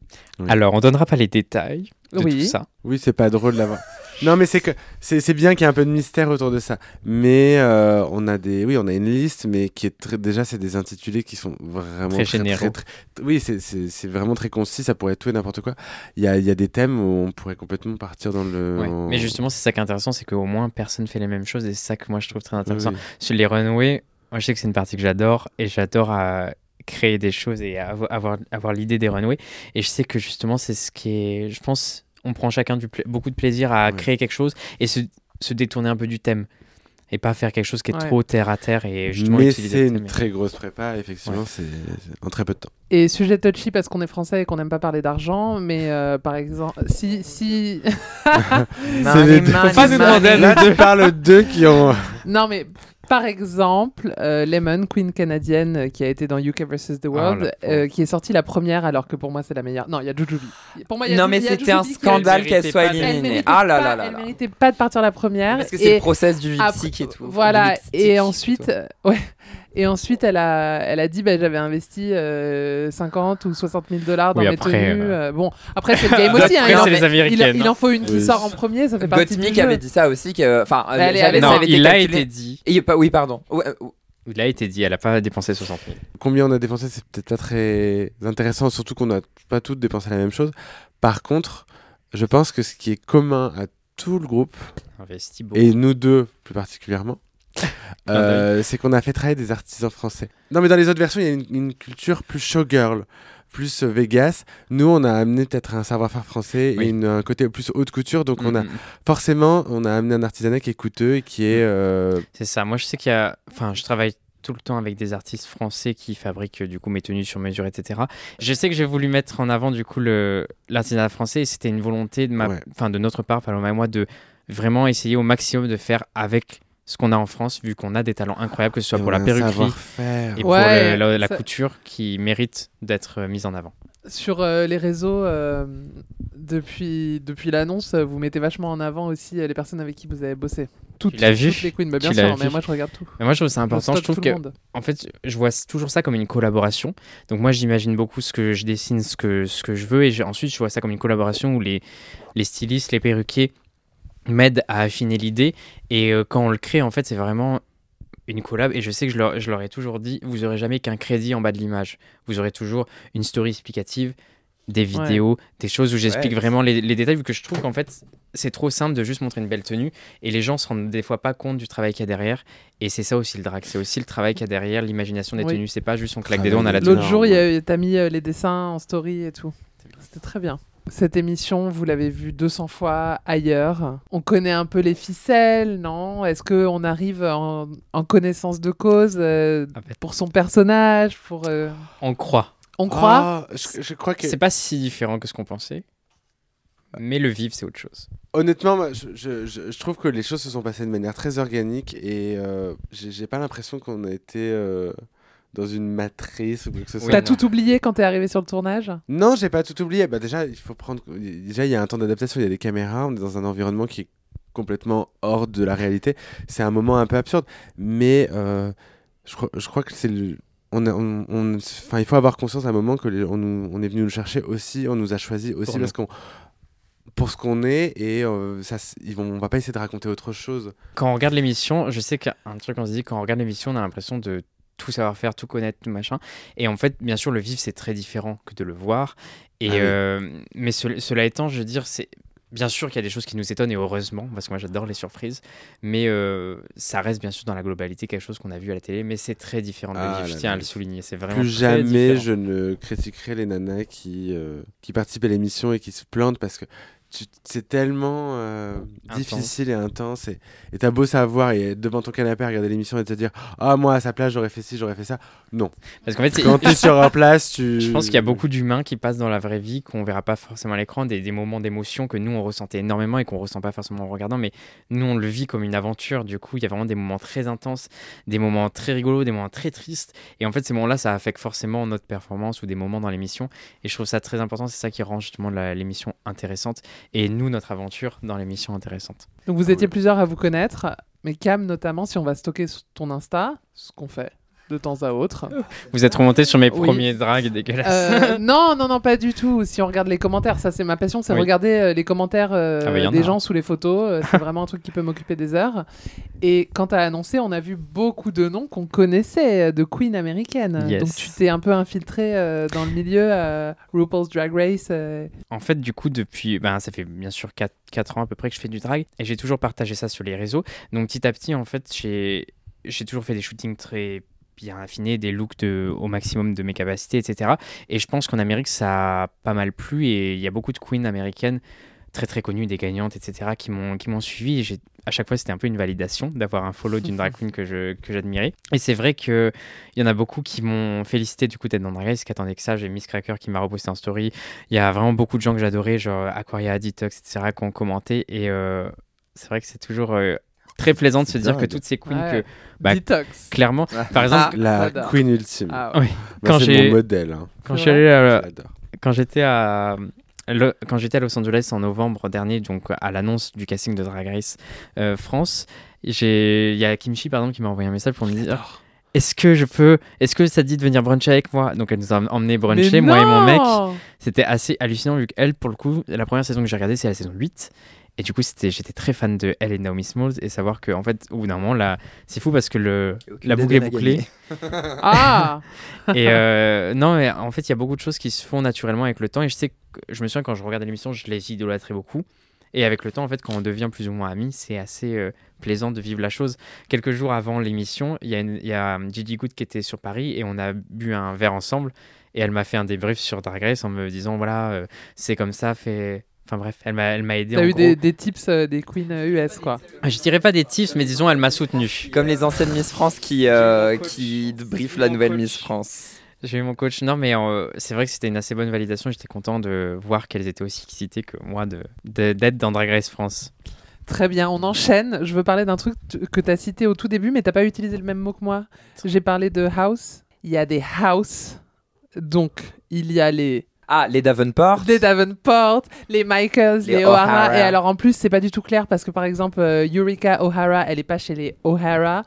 Alors on donnera pas les détails de Oui. tout ça. Oui, c'est pas drôle d'avoir. Non, mais c'est que c'est bien qu'il y ait un peu de mystère autour de ça. Mais euh, on a des, oui, on a une liste, mais qui est très, déjà c'est des intitulés qui sont vraiment Très très- oui, c'est- vraiment très concis. Ça pourrait être tout et n'importe quoi. Il y a, y a des thèmes où on pourrait complètement partir dans le. Ouais. en- Mais justement c'est ça qui est intéressant, c'est qu'au moins personne fait les mêmes choses et c'est ça que moi je trouve très intéressant. Oui. Sur les runways, moi je sais que c'est une partie que j'adore et j'adore à créer des choses et avo- avoir, avoir l'idée des runways. Et je sais que justement c'est ce qui est, je pense, on prend chacun du beaucoup de plaisir à créer quelque chose et se, se détourner un peu du thème. Et pas faire quelque chose qui est Ouais. trop terre à terre et justement Mais c'est une très grosse prépa, effectivement, c'est c'est en très peu de temps. Et sujet touchy parce qu'on est français et qu'on n'aime pas parler d'argent, mais euh, par exemple, si. si... (laughs) (laughs) C'est les deux- pas nous demander Là, tu parles d'eux qui ont. Non, mais par exemple, euh, Lemon, queen canadienne euh, qui a été dans UK vs. The World, la euh, qui est sortie la première alors que pour moi c'est la meilleure. Non, il y a Jujubee. Pour moi, il y a Non, Ju- mais il y a c'était un Jujubee qui- scandale Elle qu'elle méritait soit pas de- Elle éliminée. méritait Ah là pas- là là Elle là. méritait pas de partir la première. Parce que c'est Et le process du après- lipstick et tout. Voilà. Du lipstick Et ensuite, euh, ouais. Et ensuite, elle a, elle a dit, bah, j'avais investi euh, 50 ou 60 000 dollars dans Oui, mes après, tenues. euh, euh, bon, après c'est le game (laughs) aussi. hein, Après, il, les il- Américaines, il hein. en faut une qui Oui. sort en premier, ça fait partie du Gottmik jeu. avait dit ça aussi que enfin elle elle ça Non, avait été il a été dit. Et, pas- oui pardon Ouais, euh, Il a été dit, elle a pas dépensé 60 000. Combien on a dépensé, c'est peut-être pas très intéressant, surtout qu'on n'a pas toutes dépensé la même chose. Par contre, je pense que ce qui est commun à tout le groupe, et nous deux plus particulièrement, euh, c'est qu'on a fait travailler des artisans français. Non, mais dans les autres versions, il y a une, une culture plus showgirl, plus euh, Vegas. Nous, on a amené peut-être un savoir-faire français Oui. et une- un côté plus haute couture. Donc, on a Mm, mm. forcément, on a amené un artisanat qui est coûteux et qui est. euh, C'est ça. Moi, je sais qu'il y a. Enfin, je travaille tout le temps avec des artistes français qui fabriquent du coup mes tenues sur mesure, etc. Je sais que j'ai voulu mettre en avant du coup le l'artisanat français et c'était une volonté de ma, Ouais. enfin de notre part, Paloma et moi, de vraiment essayer au maximum de faire avec ce qu'on a en France, vu qu'on a des talents incroyables, que ce soit Et pour la perruquerie et pour le- la, la ça- couture qui mérite d'être euh, mise en avant. Sur euh, les réseaux, euh, depuis, depuis l'annonce, vous mettez vachement en avant aussi les personnes avec qui vous avez bossé. Toutes, Tu vu toutes les queens, bah, bien Tu sûr, mais vu moi je regarde tout. Mais moi, je trouve ça important. Je trouve que, en fait, je vois toujours ça comme une collaboration. Donc moi, j'imagine beaucoup ce que je dessine, ce que, ce que je veux, et ensuite, je vois ça comme une collaboration où les, les stylistes, les perruquiers m'aident à affiner l'idée. Et euh, quand on le crée, en fait, c'est vraiment une collab. Et je sais que je leur, je leur ai toujours dit, vous aurez jamais qu'un crédit en bas de l'image. Vous aurez toujours une story explicative, des Ouais. vidéos, des choses où j'explique Ouais. vraiment les, les détails, vu que je trouve qu'en fait, c'est trop simple de juste montrer une belle tenue et les gens se rendent des fois pas compte du travail qu'il y a derrière. Et c'est ça aussi le drag, c'est aussi le travail qu'il y a derrière, l'imagination des Oui. tenues. C'est pas juste on claque des doigts, on a la tenue. L'autre jour, il y a eu- t'as mis euh, les dessins en story et tout. C'était très bien. Cette émission, vous l'avez vue 200 fois ailleurs. On connaît un peu les ficelles, non? Est-ce qu'on arrive en, en connaissance de cause euh, pour son personnage pour, euh, On croit. On croit? Ah, je, je crois que. C'est pas si différent que ce qu'on pensait. Mais le vivre, c'est autre chose. Honnêtement, moi, je, je- je- je trouve que les choses se sont passées de manière très organique et euh, j'ai j'ai pas l'impression qu'on a été euh, dans une matrice ou quoi que ce soit. T'as tout oublié quand t'es arrivé sur le tournage Non, j'ai pas tout oublié. Bah, déjà, il faut prendre. Déjà, il y a un temps d'adaptation, il y a des caméras, on est dans un environnement qui est complètement hors de la réalité. C'est un moment un peu absurde, mais euh, je, crois, je crois que c'est le. On a- on- on- enfin, il faut avoir conscience à un moment que les- on, nous- on est venu nous chercher aussi, on nous a choisi aussi Pour parce qu'on pour ce qu'on est et euh, ça, ils vont, on va pas essayer de raconter autre chose. Quand on regarde l'émission, je sais qu'un truc qu'on se dit, quand on regarde l'émission, on a l'impression de tout savoir faire, tout connaître, tout machin. Et en fait, bien sûr, le vivre, c'est très différent que de le voir. Et, Ah oui. euh, mais ce- cela étant, je veux dire, c'est. Bien sûr qu'il y a des choses qui nous étonnent et heureusement, parce que moi j'adore les surprises, mais euh, ça reste bien sûr dans la globalité quelque chose qu'on a vu à la télé, mais c'est très différent de le Ah vivre. Je tiens à le souligner, c'est vraiment Plus très jamais différent. je ne critiquerai les nanas qui, euh, qui participent à l'émission et qui se plantent parce que c'est tellement euh, difficile et intense. Et t'as beau savoir et être devant ton canapé à regarder l'émission et te dire Ah, moi à sa place, j'aurais fait ci, j'aurais fait ça. Non. Parce qu'en fait, quand t'es sur un place, tu. (laughs) Je pense qu'il y a beaucoup d'humains qui passent dans la vraie vie qu'on verra pas forcément à l'écran, des, des moments d'émotion que nous on ressentait énormément et qu'on ressent pas forcément en regardant, mais nous on le vit comme une aventure. Du coup, il y a vraiment des moments très intenses, des moments très rigolos, des moments très tristes. Et en fait, ces moments-là, ça affecte forcément notre performance ou des moments dans l'émission. Et je trouve ça très important. C'est ça qui rend justement l'émission intéressante et nous notre aventure dans l'émission intéressante. Donc vous étiez plusieurs à vous connaître, mais Cam notamment, si on va stocker sur ton Insta, ce qu'on fait de temps à autre. Vous êtes remonté sur mes Oui. premiers drags dégueulasses. Euh, non, non, non, pas du tout. Si on regarde les commentaires, ça c'est ma passion, c'est Oui. regarder euh, les commentaires euh, Ah bah, des gens sous les photos. C'est (laughs) vraiment un truc qui peut m'occuper des heures. Et quand tu as annoncé, on a vu beaucoup de noms qu'on connaissait de Queen américaine. Yes. Donc tu t'es un peu infiltré dans le milieu RuPaul's Drag Race. En fait, du coup, depuis, ben, ça fait bien sûr 4, ans à peu près que je fais du drag et j'ai toujours partagé ça sur les réseaux. Donc petit à petit, en fait, j'ai j'ai toujours fait des shootings très bien affinés, des looks de, au maximum de mes capacités, etc. Et je pense qu'en Amérique, ça a pas mal plu et il y a beaucoup de queens américaines très très connues, des gagnantes, etc., qui m'ont qui m'ont suivi. Et j'ai- à chaque fois, c'était un peu une validation d'avoir un follow d'une drag (laughs) queen que je que j'admirais. Et c'est vrai que il y en a beaucoup qui m'ont félicité du coup d'être dans Drag Race, qui attendaient que ça. J'ai Miss Cracker qui m'a reposté en story. Il y a vraiment beaucoup de gens que j'adorais, genre Aquaria, Detox, etc., qui ont commenté. Et euh, c'est vrai que c'est toujours euh, très plaisant de se dire que toutes ces queens que. bah, Detox. Clairement. Par exemple, Ah, la queen ultime. Ah oui. Quand c'est j'ai mon modèle, hein. quand l'adore. quand j'étais à le- quand j'étais à Los Angeles en novembre dernier, donc à l'annonce du casting de Drag Race euh, France, j'ai il y a Kimchi par exemple qui m'a envoyé un message pour me dire est-ce que je peux est-ce que ça te dit de venir bruncher avec moi? Donc elle nous a emmené bruncher moi et mon mec c'était assez hallucinant vu qu'elle pour le coup la première saison que j'ai regardée c'est la saison 8 et du coup c'était j'étais très fan de elle et Naomi Smalls et savoir que en fait au bout d'un moment là c'est fou parce que le la boucle est bouclée. (laughs) Ah et euh, non, mais en fait, il y a beaucoup de choses qui se font naturellement avec le temps. Et je sais que je me souviens quand je regardais l'émission, je les idolâtrais beaucoup. Et avec le temps, en fait, quand on devient plus ou moins amis, c'est assez euh, plaisant de vivre la chose. Quelques jours avant l'émission, il y y a euh, Gigi Good qui était sur Paris et on a bu un verre ensemble. Et elle m'a fait un débrief sur Drag Race en me disant voilà, euh, c'est comme ça, fait. Enfin bref, elle m'a, elle m'a aidé. T'as en eu gros. des, des tips euh, des queens euh, US, quoi. Je dirais pas des tips, mais disons, elle m'a soutenu. Comme les anciennes Miss France qui, euh, qui briefent la nouvelle Miss France. J'ai eu mon coach. Non, mais euh, c'est vrai que c'était une assez bonne validation. J'étais content de voir qu'elles étaient aussi excitées que moi de, de- d'être dans Drag Race France. Très bien, on enchaîne. Je veux parler d'un truc t- que tu as cité au tout début, mais t'as pas utilisé le même mot que moi. J'ai parlé de house. Il y a des house. Donc, il y a les Ah, les Davenport. les Davenport, les Michaels, les, Les O'Hara. O'Hara. Et alors en plus, c'est pas du tout clair parce que par exemple, euh, Eureka O'Hara, elle est pas chez les O'Hara.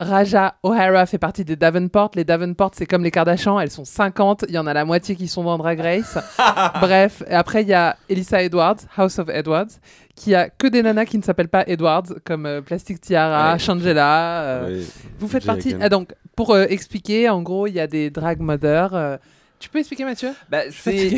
Raja O'Hara fait partie des Davenport. Les Davenport, c'est comme les Kardashians, elles sont 50. Il y en a la moitié qui sont dans Drag Race. (laughs) Bref, et après, il y a Elisa Edwards, House of Edwards, qui a que des nanas qui ne s'appellent pas Edwards, comme euh, Plastic Tiara, Ouais. Shangela. euh, Oui. Vous faites partie. Ah, donc, pour euh, expliquer, en gros, il y a des drag mothers. Tu peux expliquer, Mathieu? Bah, (laughs) (laughs) c'est.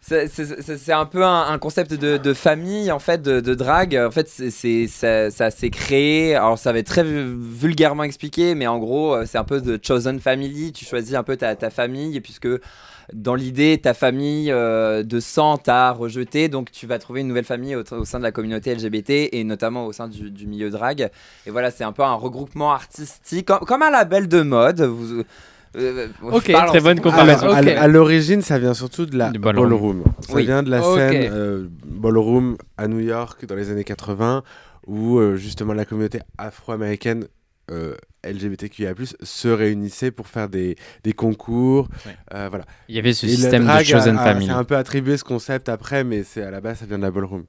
C'est- un peu un, un concept de, de famille en fait de, de drague. En fait c'est ça, ça s'est créé. Alors ça va être très vu- vulgairement expliqué mais en gros euh, c'est un peu de chosen family. Tu choisis un peu ta, ta famille et puisque dans l'idée ta famille euh, de sang t'a rejeté donc tu vas trouver une nouvelle famille au, au sein de la communauté LGBT et notamment au sein du, du milieu drague. Et voilà c'est un peu un regroupement artistique comme, comme un label de mode. Vous, euh, Ok, très bonne comparaison. Ok. à, à l'origine, ça vient surtout de la Du ballroom. ballroom. Ça Oui. vient de la scène euh, ballroom à New York dans les années 80, où euh, justement la communauté afro-américaine euh, LGBTQIA+ se réunissait pour faire des, des concours. Ouais. euh, voilà. Il y avait ce Et système de Chosen a- Family. C'est un peu attribué ce concept après, mais c'est à la base ça vient de la ballroom.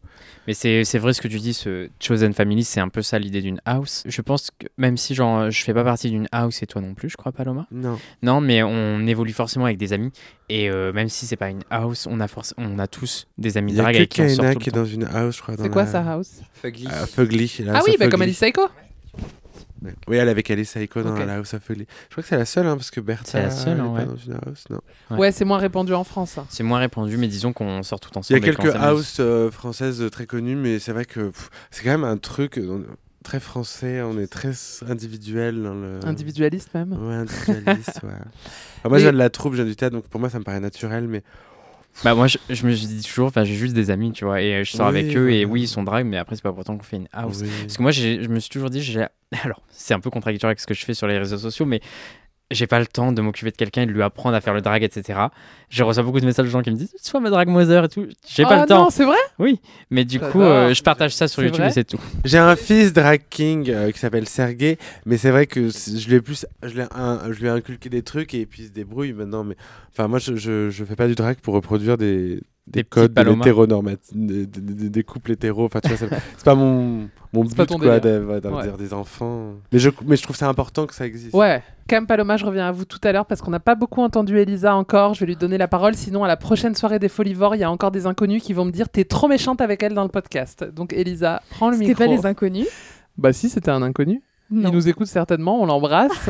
Mais c'est c'est vrai ce que tu dis, ce Chosen Family, c'est un peu ça l'idée d'une house. Je pense que même si genre, je fais pas partie d'une house et toi non plus, je crois, Paloma. Non. Non, mais on évolue forcément avec des amis. Et euh, même si c'est pas une house, on a, on a tous des amis Il y a drag que avec qui on sort tout qui le est temps. dans une house, je crois. C'est quoi la- ça, house? Fugly. Euh, Fugly. Ah oui, bah, comme Fugly. Alice Psycho. Ouais. Oui, elle avec Alice Saiko dans la House of. Je crois que c'est la seule, hein, parce que Bertha. C'est la seule, hein, pas ouais. dans une house, non. Ouais. Ouais, c'est moins répandu en France. hein. C'est moins répandu, mais disons qu'on sort tout Il y ensemble. a quelques houses euh, françaises très connues, mais c'est vrai que c'est quand même un truc euh, très français. On est très individuel dans le. Individualiste même. Ouais, individualiste, (laughs) ouais. Moi, Mais- je viens de la troupe, je viens du théâtre, donc pour moi, ça me paraît naturel, mais. Bah moi je, je me dis toujours, enfin j'ai juste des amis, tu vois, et euh, je sors Oui, avec eux et oui ils sont drag, mais après c'est pas pourtant qu'on fait une house. Oui. Parce que moi je me suis toujours dit, j'ai- (laughs) alors c'est un peu contradictoire avec ce que je fais sur les réseaux sociaux, mais j'ai pas le temps de m'occuper de quelqu'un et de lui apprendre à faire le drag, etc. Je reçois beaucoup de messages de gens qui me disent, sois ma drag mother et tout. J'ai pas Ah le temps. non, c'est vrai? Oui, mais du coup euh, je partage ça sur YouTube et c'est tout. J'ai un fils drag king euh, qui s'appelle Sergei, mais c'est vrai que je lui ai plus, je lui ai, un- je lui ai inculqué des trucs et puis il se débrouille maintenant. Mais enfin, moi, je, je, je fais pas du drag pour reproduire des, des, codes de des, des, des- des couples hétéros. Enfin, tu vois, c'est pas mon, mon but pas ton quoi, ouais, dire des enfants. Mais je, mais je trouve ça important que ça existe. Ouais. Cam Paloma, je reviens à vous tout à l'heure parce qu'on n'a pas beaucoup entendu Elisa encore. Je vais lui donner la parole. Sinon, à la prochaine soirée des Folivores, il y a encore des inconnus qui vont me dire T'es trop méchante avec elle dans le podcast. Donc, Elisa, prends le C'était micro. pas les inconnus? Bah, si, c'était un inconnu. Non. Il nous écoute certainement, on l'embrasse. (laughs)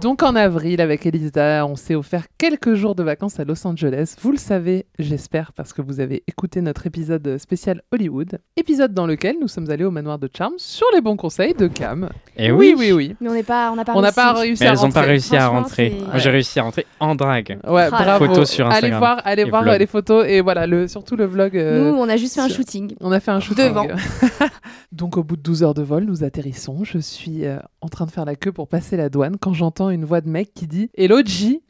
Donc en avril, avec Elisa, on s'est offert quelques jours de vacances à Los Angeles. Vous le savez, j'espère, parce que vous avez écouté notre épisode spécial Hollywood. Épisode dans lequel nous sommes allés au manoir de Charm sur les bons conseils de Cam. Et oui, oui. oui, oui. Mais on n'est pas, on n'a pas On n'a réussi. pas réussi Mais à elles ont pas rentrer. réussi à rentrer. Moi j'ai réussi à rentrer en drag. Ouais, Ah, bravo. Photos sur Allez Instagram voir, allez voir vlog. les photos et voilà, le, surtout le vlog. euh, Nous, on a juste fait un shooting. On a fait un shooting. Devant. (laughs) Donc au bout de 12 heures de vol, nous atterrissons. Je suis euh, en train de faire la queue pour passer la douane quand j'entends une voix de mec qui dit Elodie.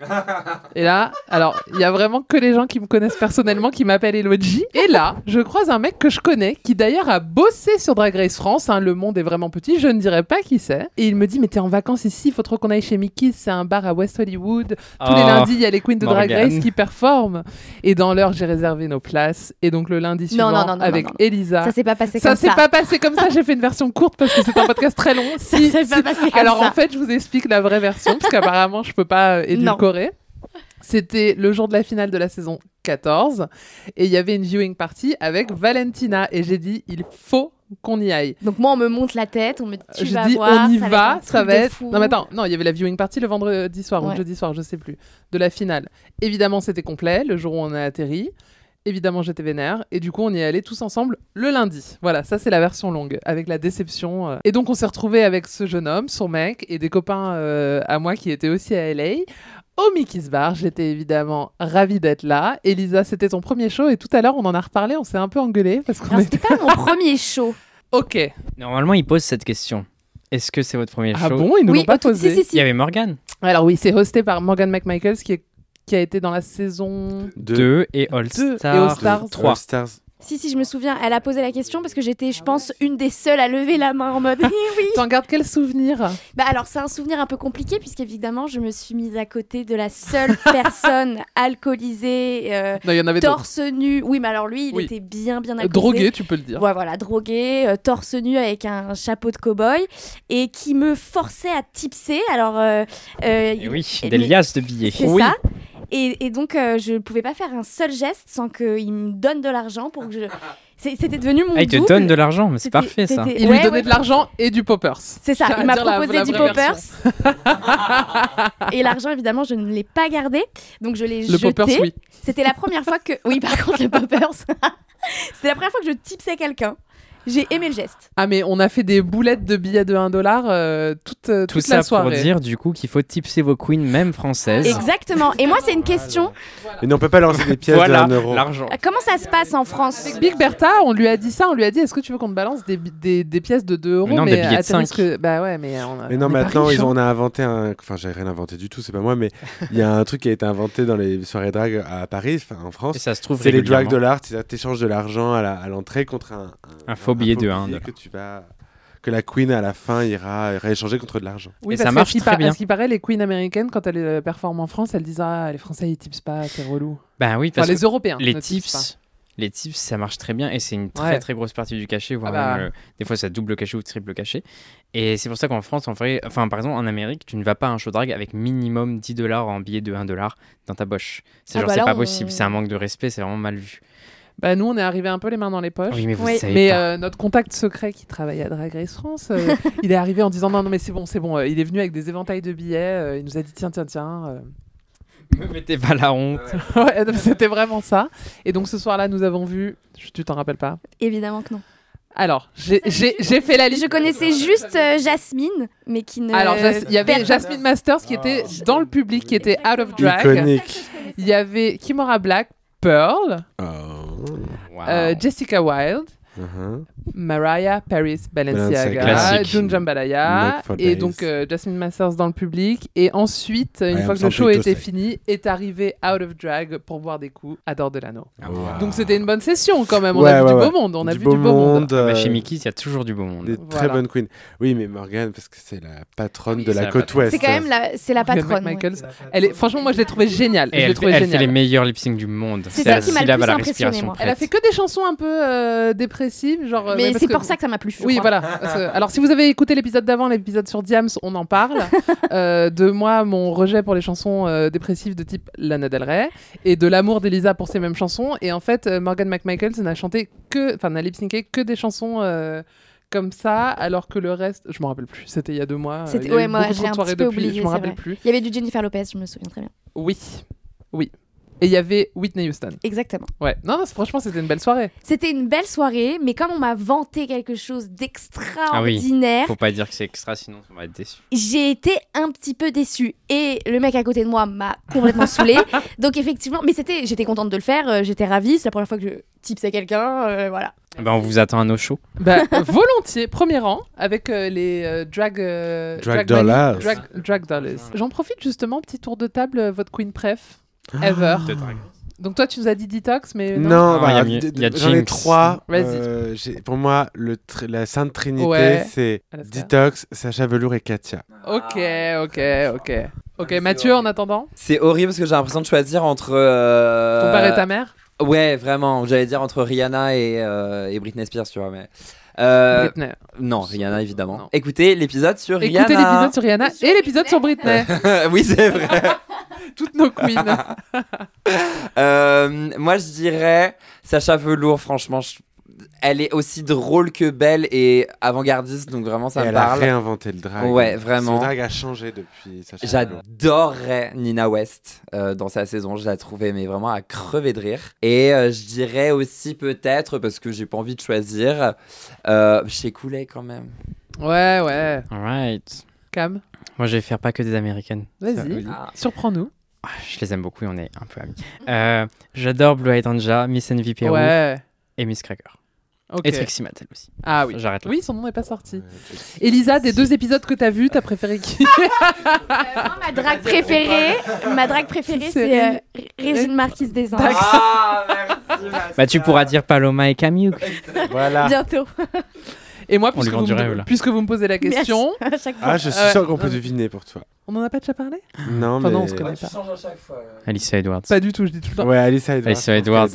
et là, alors, il y a vraiment que les gens qui me connaissent personnellement qui m'appellent Elodie. Et là, je croise un mec que je connais qui d'ailleurs a bossé sur Drag Race France. hein, le monde est vraiment petit, je ne dirais pas qui c'est. Et il me dit Mais t'es en vacances ici, il faut trop qu'on aille chez Mickey. C'est un bar à West Hollywood. Tous les Oh, lundis, il y a les queens de Drag. Race qui performent. Et dans l'heure, j'ai réservé nos places. Et donc le lundi suivant, non, non, non, avec non, non. Elisa. Ça s'est pas passé Ça comme ça. pas passé comme ça, j'ai fait une version courte parce que c'est un podcast très long. Ça Si- s'est si- pas passé comme Alors ça. en fait, je vous explique la vraie version parce qu'apparemment, je peux pas euh, édulcorer. C'était le jour de la finale de la saison 14 et il y avait une viewing party avec Valentina et j'ai dit il faut qu'on y aille. Donc moi, on me monte la tête, on me dit tu J'ai vas dit voir, on y ça va, ça va être. fou. Non mais attends, non, il y avait la viewing party le vendredi soir ou Ouais. le jeudi soir, je sais plus, de la finale. Évidemment, c'était complet le jour où on a atterri. Évidemment, j'étais vénère et du coup, on y est allés tous ensemble le lundi. Voilà, ça c'est la version longue avec la déception. euh. Et donc, on s'est retrouvés avec ce jeune homme, son mec et des copains euh, à moi qui étaient aussi à LA. Au Mickey's Bar, j'étais évidemment ravie d'être là. Elisa, c'était ton premier show et tout à l'heure, on en a reparlé, on s'est un peu engueulé parce qu'on était. c'était pas mon (laughs) premier show. Ok. Normalement, ils posent cette question. Est-ce que c'est votre premier Ah show bon, ils nous Oui, l'ont pas tout- posé. si, si, si. Il y avait Morgan Alors oui, c'est hosté par Morgan McMichaels qui, est- qui a été dans la saison 2 et All Deux et Star All Stars. 3. All Stars. Si, si, je me souviens, elle a posé la question parce que j'étais, je pense, une des seules à lever la main en mode (laughs) Eh oui. T'en gardes quel souvenir? Bah alors, c'est un souvenir un peu compliqué puisqu'évidemment, je me suis mise à côté de la seule (laughs) personne alcoolisée, euh, Non, il y en avait torse nu. Oui, mais alors lui, il Oui. était bien, bien Euh, alcoolisé. Drogué, tu peux le dire. Ouais, voilà, drogué, euh, torse nu avec un chapeau de cow-boy et qui me forçait à tipser. Alors, euh, euh, il- oui, mais- des liasses de billets. C'est Oui. ça. Et, et donc, euh, je ne pouvais pas faire un seul geste sans qu'il me donne de l'argent pour que je. C'était devenu mon Ah, il te double. donne de l'argent, mais c'est parfait ça. Il Ouais, lui donnait ouais. de l'argent et du poppers. C'est ça, il m'a proposé la du poppers. (laughs) et l'argent, évidemment, je ne l'ai pas gardé. Donc, je l'ai Le jeté. poppers, oui. C'était la première fois que. Oui, par contre, le poppers. (laughs) C'était la première fois que je tipsais quelqu'un. J'ai aimé le geste. Ah, mais on a fait des boulettes de billets de 1 dollar euh, toute, euh, Tout toute ça la pour dire du coup qu'il faut tipser vos queens, même françaises. Exactement. Et moi, c'est une question. Et non, on peut pas lancer des pièces Voilà, de 1 euro. l'argent. Euh, Comment ça se passe en France Avec Big Bertha, on lui a dit ça, on lui a dit est-ce que tu veux qu'on te balance des, des, des pièces de 2 euros Mais non, des billets de à tel 5. risque- Bah ouais, mais on a- Mais non, maintenant, ils hein. ont, on a inventé un. Enfin, j'ai rien inventé du tout, c'est pas moi, mais il y a un truc qui a été inventé dans les soirées drag à Paris, enfin en France. Et ça se trouve C'est les drag dollars, que t'échanges de l'argent à la- à l'entrée contre un, Un faux billet de un billet dollar. que tu vas. Que la queen à la fin ira rééchanger contre de l'argent. Oui, Et parce ça marche très par- bien. À ce qui paraît, les queens américaines, quand elles euh, performent en France, elles disent Ah, les Français, ils tipsent pas, c'est relou. Bah oui, Enfin, parce les que Européens. les ne tipsent pas. tips, les tips, ça marche très bien et c'est une très Ouais. très grosse partie du cachet, voire Ah bah. même, euh, des fois ça double cachet ou triple cachet. Et c'est pour ça qu'en France, en vrai, enfin par exemple en Amérique, tu ne vas pas à un show drag avec minimum 10 dollars en billet de 1 dollar dans ta poche. C'est Ah genre bah c'est pas on- possible, c'est un manque de respect, c'est vraiment mal vu. Bah nous, on est arrivé un peu les mains dans les poches. Oui, mais vous Oui. savez Mais pas. euh, notre contact secret qui travaille à Drag Race France, euh, (laughs) il est arrivé en disant non, non, mais c'est bon, c'est bon. Euh, il est venu avec des éventails de billets. euh, il nous a dit tiens, tiens, tiens. euh. Me mettez pas la honte. Ouais, (laughs) donc c'était vraiment ça. Et donc ce soir-là, nous avons vu. Tu t'en rappelles pas Évidemment que non. Alors, j'ai j'ai- j'ai fait la liste. Je connaissais juste euh, Jasmine, mais qui ne. Alors, Jas- il y avait. Jasmine Masters qui était dans le public, qui était out of drag. Iconique. Il y avait Kimora Black, Pearl, Oh. Wow. euh, Jessica Wilde, Uh-huh. Mariah Paris Balenciaga. June Jambalaya, et donc euh, Jasmine Masters dans le public. Et ensuite, une I fois que le show était say. fini, est arrivé out of drag pour boire des coups à Dor Delano. Ah, Wow. Donc c'était une bonne session quand même. On Ouais, a vu ouais, du ouais. beau monde. On a Du vu beau du beau monde. euh, Bah, chez Mickey, il y a toujours du beau monde. Des Voilà. très bonnes queens. Oui, mais Morgane, parce que c'est la patronne Oui, de la la côte ouest. C'est quand même la, c'est la patronne. Elle est, franchement, moi je l'ai trouvée géniale. Et elle, trouvée elle fait les meilleurs lip sync du monde. C'est la ça qui m'a le syllabe plus à la impressionné. Elle a fait que des chansons un peu euh, genre. euh, Mais c'est que- pour ça que ça m'a plu. je Oui, crois. voilà. Alors, si vous avez écouté l'épisode d'avant, l'épisode sur Diams, on en parle. (laughs) Euh, de moi, mon rejet pour les chansons euh, dépressives de type Lana Del Rey et de l'amour d'Elisa pour ces mêmes chansons. Et en fait, euh, Morgan McMichaels n'a chanté que, enfin, n'a lip-synqué que des chansons. comme ça, alors que le reste, je me rappelle plus. C'était il y a deux mois. C'était- ouais, moi, j'ai un petit peu depuis, oublié, Je me c'est rappelle vrai. plus. Il y avait du Jennifer Lopez, je me souviens très bien. Oui, oui. Et il y avait Whitney Houston. Exactement. Ouais. Non, non, franchement, c'était une belle soirée. C'était une belle soirée, mais comme on m'a vanté quelque chose d'extraordinaire, Faut pas dire que c'est extra, sinon on va être déçu. j'ai été un petit peu déçue. Et le mec à côté de moi m'a complètement saoulée. (laughs) Donc effectivement, mais c'était, j'étais contente de le faire, euh, j'étais ravie. C'est la première fois que je tipsais quelqu'un, euh, voilà. Bah, on vous attend à nos shows. Bah, (laughs) volontiers, premier rang, avec euh, les euh, drag, euh, Drag dollars. Drag, drag dollars. J'en profite justement, petit tour de table, votre queen pref, ever. De drag. Donc toi, tu nous as dit detox, mais non. Non, bah, j'en ai Jinx. trois. Vas-y. Euh, pour moi, le tr- la Sainte Trinité, Ouais. c'est. Detox, Sacha Velour et Katia. Ok, ok, ok. Ok, Mathieu, en attendant, C'est horrible parce que j'ai l'impression de choisir entre. euh, ton père et ta mère Ouais, vraiment. J'allais dire entre Rihanna et, euh, et Britney Spears, tu vois. Mais... Euh, Britney. Non, Rihanna, évidemment. Non. Écoutez l'épisode sur Écoutez Rihanna. l'épisode sur Rihanna et l'épisode sur Britney. (laughs) oui, c'est vrai. (laughs) Toutes nos queens. (laughs) Euh, moi, je dirais Sacha Velour, franchement. je- Elle est aussi drôle que belle et avant-gardiste, donc vraiment, ça Et me elle a parle. réinventé le drag. Ouais, vraiment. Le drag a changé depuis. J'adorerais Nina West euh, dans sa saison. Je la trouvais mais vraiment à crever de rire. Et euh, je dirais aussi peut-être parce que j'ai pas envie de choisir euh, chez Coulet quand même. Ouais, ouais. Alright. Cam, Moi, je vais faire pas que des américaines. vas-y, Ah. surprends-nous. Ah, Je les aime beaucoup et on est un peu amis. Euh, J'adore Blue Eyed Anja, Miss Peru Ouais. et Miss Cracker. Ok. Et Trixie Mattel aussi. Ah oui. J'arrête là. Oui, son nom n'est pas sorti. Elisa, des deux épisodes que t'as vus, t'as préféré qui ma drague préférée, ma drague préférée, C'est euh, Régine Marquise des Anges. Ah, merci. (laughs) Bah, tu pourras dire Paloma et Camille. Voilà. Bientôt. Et moi, puisque vous, me, rêve, là. puisque vous me posez la question, Merci. (laughs) à chaque fois. Ah, je suis Ouais. sûr qu'on peut deviner pour toi. on en a pas déjà parlé? Non, Enfin, mais. non, on se connaît pas. à chaque fois. Alicia Edwards. Pas du tout, je dis tout le temps. Ouais, Alicia Edwards. Alicia Edwards.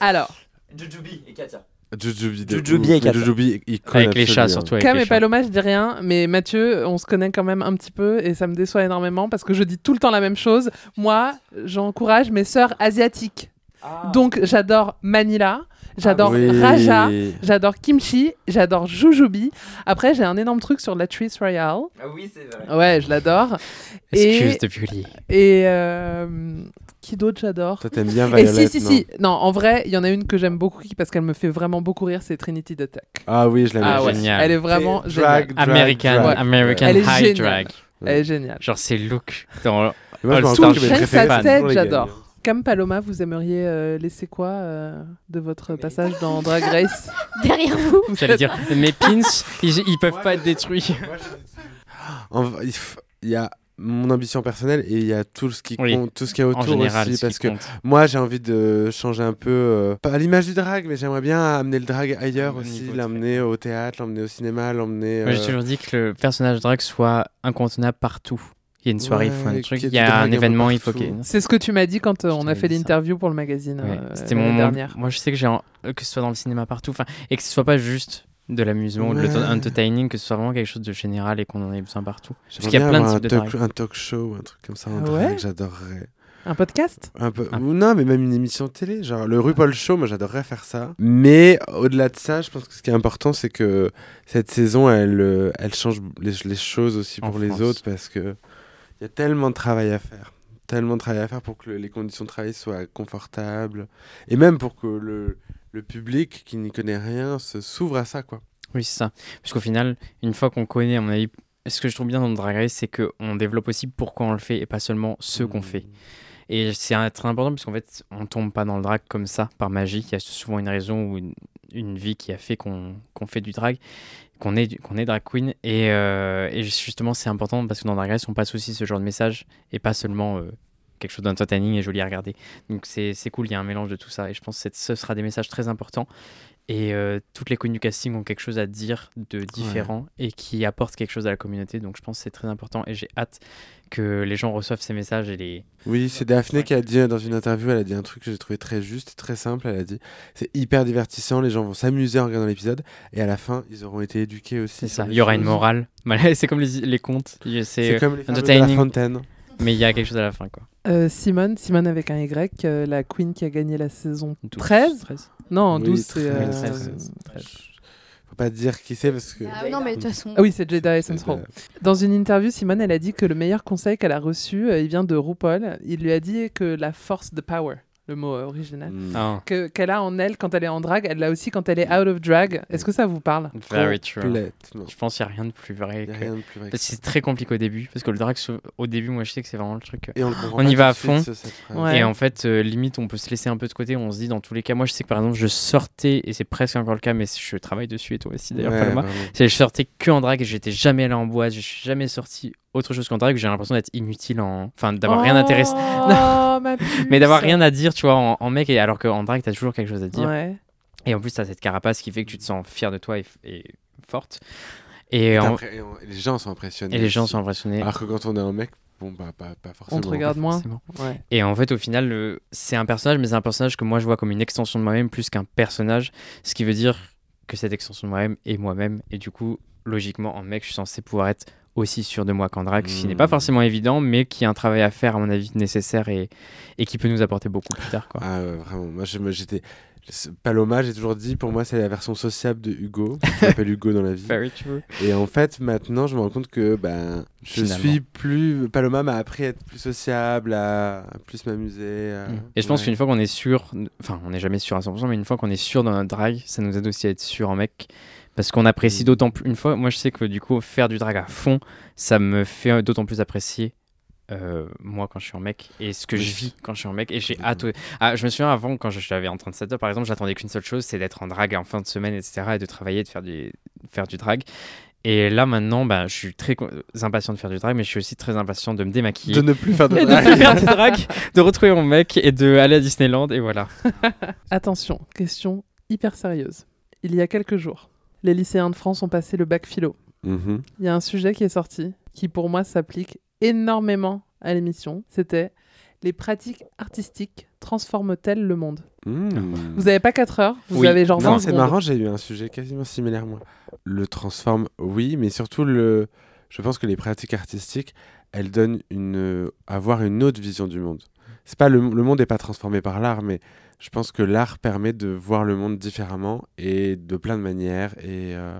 Alors, Jujubi et Katia. Et Mais Katia. Jujubee, il Avec les chats, surtout avec Cam les et chats. Paloma, je dis rien, mais Mathieu, on se connaît quand même un petit peu et ça me déçoit énormément parce que je dis tout le temps la même chose. Moi, j'encourage mes sœurs asiatiques. Donc, j'adore Manila, j'adore Ah Oui. Raja, j'adore Kimchi, j'adore Jujubee. Après, j'ai un énorme truc sur la Latrice Royale. Ah oui, c'est vrai. Ouais, je l'adore. Excuse Et, de Bully. et euh, qui d'autre j'adore Toi, t'aimes bien Et Violet si, si, si. Non, en vrai, il y en a une que j'aime beaucoup parce qu'elle me fait vraiment beaucoup rire, c'est Trinity the Tech. Ah oui, je l'aime Ah ouais, génial. elle est vraiment Et géniale. drag, drag, American, drag. American Elle est High géniale. Drag. Elle est géniale. Genre ses looks dans Et moi, je sa tête, les j'adore. Comme Paloma, vous aimeriez euh, laisser quoi euh, de votre passage dans Drag Race (laughs) Derrière vous. J'allais dire, (laughs) mes pins, ils, ils peuvent pas être détruits. Il y a mon ambition personnelle et il y a tout ce qui Oui. compte, tout ce qui est autour général, aussi parce que compte. moi j'ai envie de changer un peu euh, pas à l'image du drag mais j'aimerais bien amener le drag ailleurs Au aussi, l'emmener au théâtre, l'emmener au cinéma, l'emmener Moi, j'ai euh, toujours dit que le personnage drag soit incontournable partout. Il y a une soirée, il faut un Ouais, truc. Il y a un événement, il faut qu'il y ait une- C'est ce que tu m'as dit quand euh, on a fait l'interview pour le magazine Ouais, euh, C'était mon dernière. Moi, je sais que j'ai en- que ce soit dans le cinéma partout, enfin, et que ce soit pas juste de l'amusement ou de Ouais. l'entertaining, que ce soit vraiment quelque chose de général et qu'on en ait besoin partout. Parce qu'il y a plein de types un de talk, un talk show, un truc comme ça en Ah drag, ouais j'adorerais. Un podcast Un peu. ou Non, mais même une émission de télé. Genre le RuPaul Show, moi j'adorerais faire ça. Mais au-delà de ça, je pense que ce qui est important, c'est que cette saison, elle, euh, elle change les, les choses aussi En pour les France. autres parce que il y a tellement de travail à faire. Tellement de travail à faire pour que le- les conditions de travail soient confortables. Et même pour que le, le public qui n'y connaît rien se s'ouvre à ça, quoi. Oui, c'est ça. Parce qu'au final, une fois qu'on connaît, à mon avis, ce que je trouve bien dans Drag Race, c'est qu'on développe aussi pourquoi on le fait et pas seulement ce qu'on fait. Et c'est très important parce qu'en fait, on tombe pas dans le drag comme ça, par magie. Il y a souvent une raison ou une, une vie qui a fait qu'on fait du drag, qu'on est, qu'on est drag queen. Et, euh, et justement, c'est important parce que dans Drag Race, on passe aussi ce genre de message et pas seulement euh, quelque chose d'entertaining et joli à regarder. Donc c'est cool, il y a un mélange de tout ça. Et je pense que ce sera des messages très importants. Et euh, toutes les du casting ont quelque chose à dire de différent et qui apportent quelque chose à la communauté. Donc je pense que c'est très important et j'ai hâte que les gens reçoivent ces messages et les. Oui, c'est Daphné qui a dit euh, dans une interview, elle a dit un truc que j'ai trouvé très juste, très simple. Elle a dit c'est hyper divertissant, les gens vont s'amuser en regardant l'épisode et à la fin, ils auront été éduqués aussi. C'est ça, il y aura une morale. (laughs) C'est comme les, les contes. C'est comme les de la fontaine. Mais il y a quelque chose à la fin, quoi. Euh, Simone, Simone avec un Y, euh, la queen qui a gagné la saison 12, 13. 13. Non, Oui, 12 c'est... 13, euh, 13. 13. Faut pas dire qui c'est parce que. Ah, non, mais de toute façon. Ah oui, c'est Jada Essence. Dans une interview, Simone, elle a dit que le meilleur conseil qu'elle a reçu, euh, il vient de RuPaul. Il lui a dit que la force de power, le mot euh, original, mm. Ah, que- qu'elle a en elle quand elle est en drag, elle l'a aussi quand elle est out of drag. Est-ce que ça vous parle? Very true. Je pense qu'il n'y a rien de plus vrai Il y a que. rien de plus vrai que Parce que ça. C'est très compliqué au début, parce que le drag, au début, moi je sais que c'est vraiment le truc. euh, Et on, le y va à suite, fond. ce-. Ouais. Et en fait, euh, limite, on peut se laisser un peu de côté. On se dit, dans tous les cas, moi je sais que par exemple, je sortais, et c'est presque encore le cas, mais je travaille dessus et toi aussi d'ailleurs, Ouais, Paloma. C'est je sortais que en drague et j'étais jamais allé en boîte, je suis jamais sorti autre chose qu'en drague. J'ai l'impression d'être inutile en. Enfin, d'avoir rien d'intéressant. Oh, (laughs) ma Mais d'avoir rien à dire, tu vois, en, en mec, et alors qu'en drague, t'as toujours quelque chose à dire. Ouais. Et en plus, t'as cette carapace qui fait que tu te sens fier de toi et, et forte. Et, Et en- après, et on- et les gens sont impressionnés. et les gens sont impressionnés. Alors que quand on est un mec, bon, bah, pas, pas forcément. On te regarde moins. Ouais. Et en fait, au final, le- c'est un personnage, mais c'est un personnage que moi je vois comme une extension de moi-même plus qu'un personnage. Ce qui veut dire que cette extension de moi-même est moi-même. Et du coup, logiquement, en mec, je suis censé pouvoir être aussi sûr de moi qu'en drague, ce qui n'est pas Mm. forcément évident, mais qui est un travail à faire, à mon avis, nécessaire et, et qui peut nous apporter beaucoup plus tard. Quoi. Ah ouais, vraiment. Moi, j'étais. Paloma, j'ai toujours dit, pour moi, c'est la version sociable de Hugo. Je m'appelle (laughs) Hugo dans la vie. Very true. Et en fait, maintenant, je me rends compte que ben, je Finalement. suis plus. Paloma m'a appris à être plus sociable, à, à plus m'amuser. à- Et je pense ouais. qu'une fois qu'on est sûr, enfin, on n'est jamais sûr à 100%, mais une fois qu'on est sûr dans notre drag, ça nous aide aussi à être sûr en mec. Parce qu'on apprécie Mm. d'autant plus. Une fois, moi je sais que du coup, faire du drag à fond, ça me fait d'autant plus apprécier. euh, moi quand je suis en mec et ce que Oui. je vis quand je suis en mec et j'ai hâte ah, je me souviens avant quand j'avais en 37 heures par exemple j'attendais qu'une seule chose c'est d'être en drag en fin de semaine etc et de travailler de faire du faire du drag et là maintenant bah, je suis très impatient de faire du drag mais je suis aussi très impatient de me démaquiller De ne plus faire de et (laughs) de plus faire du drag, de retrouver mon mec et de aller à Disneyland et voilà. (laughs) Attention, question hyper sérieuse. Il y a quelques jours, les lycéens de France ont passé le bac philo. Mhm. Il y a un sujet qui est sorti qui pour moi s'applique énormément à l'émission. C'était les pratiques artistiques transforment-elles le monde? Mmh. Vous avez pas 4 heures, vous Oui. avez genre 20 Non, c'est marrant, j'ai eu un sujet quasiment similaire, moi. Le transforme, oui, mais surtout, le... je pense que les pratiques artistiques, elles donnent une... euh, avoir une autre vision du monde. C'est pas le, le monde n'est pas transformé par l'art, mais je pense que l'art permet de voir le monde différemment et de plein de manières. Et euh,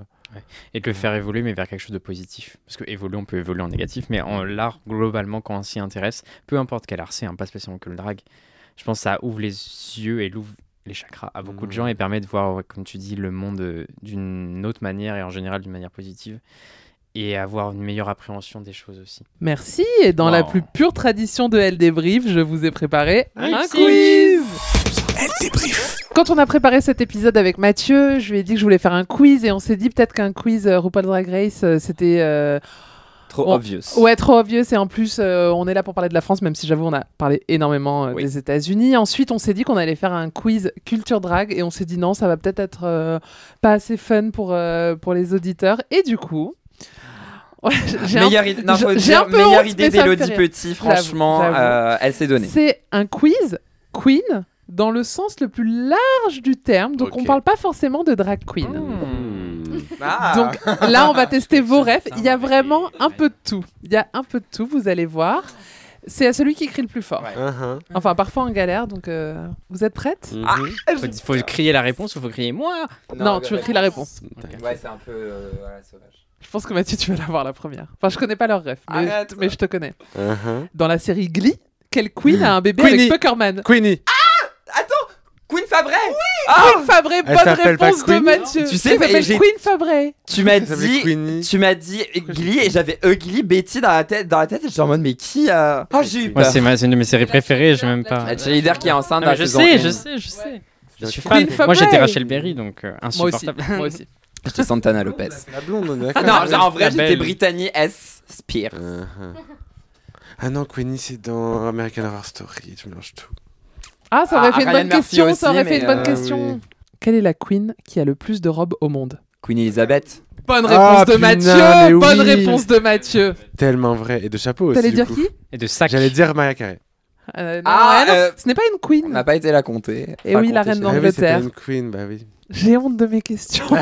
Et de le faire évoluer, mais vers quelque chose de positif. Parce que évoluer, on peut évoluer en négatif, mais en l'art, globalement, quand on s'y intéresse, peu importe quel art c'est, hein, pas spécialement que le drag, je pense que ça ouvre les yeux et l'ouvre les chakras à beaucoup de gens et permet de voir, comme tu dis, le monde euh, d'une autre manière et en général d'une manière positive. Et avoir une meilleure appréhension des choses aussi. Merci. Et dans la plus pure tradition de Elle débrief, je vous ai préparé un quiz. Quand on a préparé cet épisode avec Mathieu, je lui ai dit que je voulais faire un quiz et on s'est dit peut-être qu'un quiz euh, RuPaul Drag Race, euh, c'était euh, Trop Bon, obvious. Ouais, trop obvious. Et en plus, euh, on est là pour parler de la France, même si j'avoue, on a parlé énormément euh, Oui. des États-Unis. Ensuite, on s'est dit qu'on allait faire un quiz culture drag et on s'est dit non, ça va peut-être être euh, pas assez fun pour, euh, pour les auditeurs. Et du coup. (laughs) j'ai un- Meilleure idée, non, faut j'ai dire, un peu meilleure honte, idée mais ça me fait d'Elodie. Petit, franchement, euh, elle s'est donnée. C'est un quiz queen dans le sens le plus large du terme. Donc, Ok. on parle pas forcément de drag queen. hmm. Ah. Donc là, on va tester vos refs. Il y a vraiment un peu de tout. Il y a un peu de tout, vous allez voir. C'est à celui qui crie le plus fort. Uh-huh. Enfin, parfois en galère, donc euh, vous êtes prêtes Mhm. Faut, faut crier la réponse ou faut crier moi? Non, tu écris la réponse. Ouais, c'est un peu euh, voilà, sauvage. Je pense que Mathieu, tu vas l'avoir la première. Enfin, je connais pas leur ref, mais, Arrête. mais je te connais. Uh-huh. Dans la série Glee, quelle queen a un bébé Queenie. avec Puckerman Queenie. Queen Fabray Queen Fabray, Elle bonne s'appelle pas réponse de Mathieu. Tu sais, j'ai- Queen Fabray. Tu m'as dit, tu m'as dit Glee et j'avais Ugly Betty dans la tête, dans la tête et j'étais en mode mais qui a Oh j'ai eu Moi, peur. c'est ma- c'est une de mes séries préférées, je même pas. La cheerleader qui est enceinte dans mais la je sais, je sais, je sais. Je suis Queen fan. Moi, j'étais. Rachel Berry, donc euh, Moi aussi. insupportable. Moi aussi. J'étais Santana Lopez. La blonde, on est Ah d'accord. non, en vrai j'étais. Brittany S. Spears. Uh-huh. Ah non, Queenie, c'est dans American Horror Story. Tu mélanges tout. Ah, ça aurait Ah, fait une Ryan bonne Murphy question. aussi, ça aurait fait mais, une bonne euh, question. oui. Quelle est la queen qui a le plus de robes au monde? Queen Elizabeth. Bonne Ah, réponse de punain, Mathieu. Bonne oui. réponse de Mathieu. Tellement vrai. Et de chapeau aussi. T'allais du dire coup. qui Et de sac. J'allais dire Maria Carey. Euh, non, Ah, non, euh, ce n'est pas une On queen. n'a pas été la compter. Et Pas oui, la reine chez Ah oui, c'était une queen, bah oui. J'ai honte de mes questions. (laughs)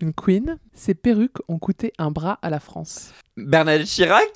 une queen, ses perruques ont coûté un bras à la France. Bernadette Chirac?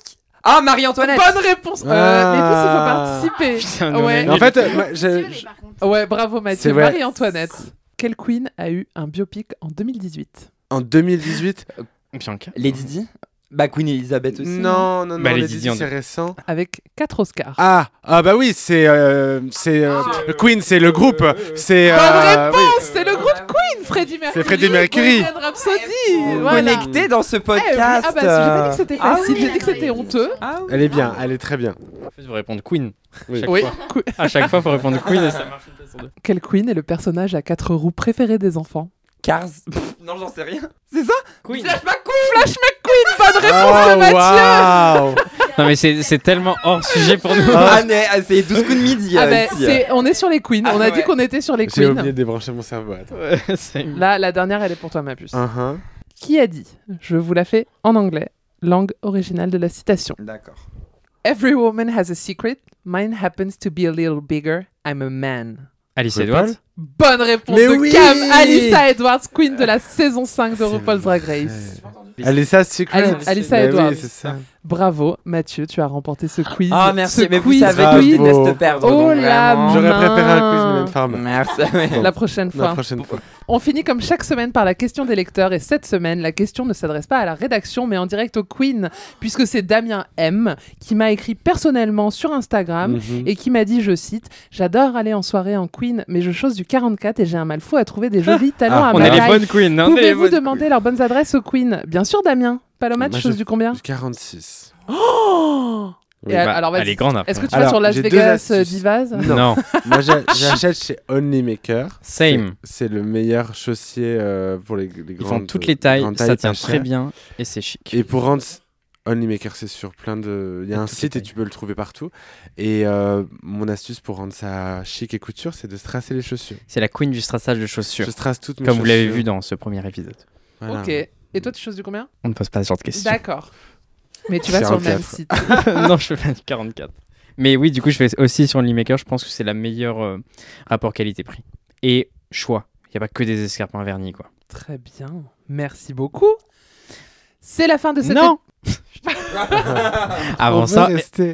Ah, Marie-Antoinette Bonne réponse. Euh, Ah. mais plus, il faut participer. (laughs) Putain, nous, on Ouais. En fait, euh, moi, je- je- Ouais, bravo Mathieu. Marie-Antoinette. Quelle queen a eu un biopic en 2018 en 2018. Bianca. Lady Di? Bah Queen Elizabeth aussi. Non, non, non, Bah, Lady Di, c'est récent. Avec 4 Oscars. Ah, ah bah oui, c'est euh, c'est euh, Queen, c'est le groupe, c'est Bonne euh, oui. réponse C'est le groupe Queen, Freddie Mercury. C'est Freddie Mercury. Rhapsody. Voilà. Connecté dans ce Eh oui, podcast. ah bah, j'ai pas dit que c'était Ah oui. j'ai dit que c'était honteux. Elle est bien, elle est très bien. En fait, faut répondre Queen. Oui. Chaque Oui. fois. À chaque fois, faut répondre Queen et ça marche une deux. Quelle queen est le personnage à quatre roues préféré des enfants? Cars. Pff, non, j'en sais rien. C'est ça Queen. Flash McQueen Flash McQueen, bonne réponse Oh, de Mathieu waouh Non, mais c'est c'est tellement hors sujet pour nous. Ah, mais ah, c'est 12 coups de midi. Ah euh, ben, ici, euh. c'est- on est sur les queens, Ah on a ouais. dit qu'on était sur les J'ai oublié queens. de débrancher mon cerveau. Attends. C'est- Là, la dernière, elle est pour toi, ma puce. Uh-huh. Qui a dit Je vous la fais en anglais, langue originale de la citation. D'accord. Every woman has a secret. Mine happens to be a little bigger. I'm a man. Alice RuPaul Edwards. Bonne réponse Mais de oui Cam, Alyssa Edwards, queen de la saison 5 de RuPaul's Drag. Race. Alyssa Secret. Ali- Alyssa oui, Edwards. c'est ça. Bravo, Mathieu, tu as remporté ce quiz. Ah, merci. Ce Mais vous quiz, savez que je quiz. déteste perdre. Oh donc la. J'aurais préféré un quiz Mylène Farmer. Merci. La prochaine La fois. prochaine fois. On finit comme chaque semaine par la question des lecteurs et cette semaine, la question ne s'adresse pas à la rédaction mais en direct au Queen puisque c'est Damien M qui m'a écrit personnellement sur Instagram Mhm. et qui m'a dit, je cite, J'adore aller en soirée en Queen mais je chose du 44 et j'ai un mal fou à trouver des jolis talons Ah, à On ma est les bonnes Queens. hein, Pouvez-vous demander leurs bonnes adresses au Queen Bien sûr Damien. Paloma, tu Moi, choses je- du combien 46. Oh Oui. Bah, alors, vas-y. elle est grande après. Est-ce que tu Alors, vas sur Las Vegas euh. Divas Non. (laughs) Moi, j'a- j'achète chez Only Maker. Same. C'est le meilleur chaussier euh, pour les, les Ils grandes. font toutes les tailles, ça tailles, tient très cher. bien et c'est chic. Et pour rendre Only Maker, c'est sur plein de. Il y a Et un site et tu peux le trouver partout. Et euh, mon astuce pour rendre ça chic et couture, c'est de strass les chaussures. C'est la Queen du strassage de chaussures. Je strass toutes mes Comme vous l'avez chaussures. vu dans ce premier épisode. Voilà. Ok. Et toi, tu choses du combien On ne pose pas ce genre de questions. D'accord. Mais tu vas sur le même 44. site. (laughs) non, je fais pas du 44. Mais oui, du coup, je fais aussi sur Maker. Je pense que c'est la meilleure euh, rapport qualité-prix. Et choix. Il n'y a pas que des escarpins vernis, quoi. Très bien. Merci beaucoup. C'est la fin de cette Non (laughs) Avant On ça,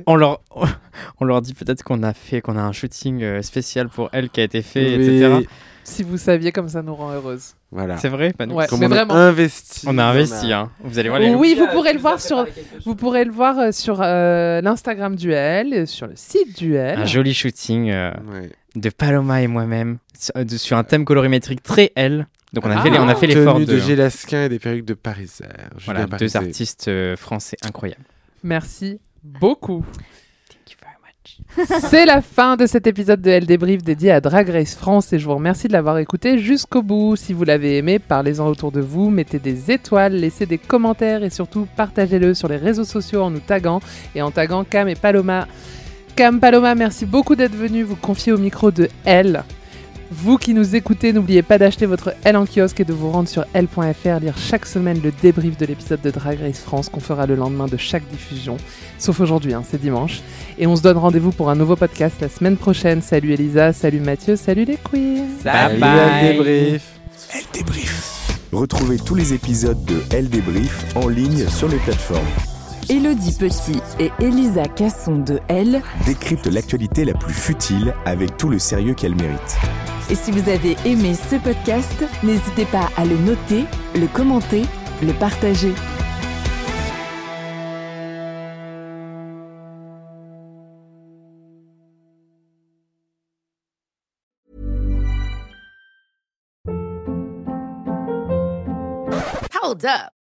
on leur, (laughs) on leur dit peut-être qu'on a fait, qu'on a un shooting euh, spécial pour elle qui a été fait, Oui. etc. Si vous saviez comme ça nous rend heureuse. Voilà. C'est vrai pas nous Ouais, Comme on a vraiment. investi. On a investi, hein. Vous allez voir les Oui, vous pourrez le voir sur, vous pourrez le voir euh, sur euh, l'Instagram Duel, euh, sur le site Duel. Un joli shooting euh, Ouais. de Paloma et moi-même sur, euh, de- sur un thème colorimétrique très L. Donc on a Ah. fait, les- on a fait l'effort Tenue de, de Gélasquin et des perruques de Parisaire. voilà, deux artistes euh, français incroyables. Merci beaucoup. Thank you very much. C'est la fin de cet épisode de LD Brief dédié à Drag Race France et je vous remercie de l'avoir écouté jusqu'au bout. Si vous l'avez aimé, parlez-en autour de vous, mettez des étoiles, laissez des commentaires et surtout partagez-le sur les réseaux sociaux en nous taguant et en taguant Cam et Paloma. Cam, Paloma, merci beaucoup d'être venu vous confier au micro de L. Vous qui nous écoutez, n'oubliez pas d'acheter votre L en kiosque et de vous rendre sur L.fr, lire chaque semaine le débrief de l'épisode de Drag Race France qu'on fera le lendemain de chaque diffusion. Sauf aujourd'hui, hein, c'est dimanche. Et on se donne rendez-vous pour un nouveau podcast la semaine prochaine. Salut Elisa, salut Mathieu, salut les queens. Salut, bye. elle débrief. Elle débrief. Retrouvez tous les épisodes de Elle débrief en ligne sur les plateformes Elodie Petit et Elisa Casson de Elle décryptent l'actualité la plus futile avec tout le sérieux qu'elle mérite. Et si vous avez aimé ce podcast, n'hésitez pas à le noter, le commenter, le partager. Hold up.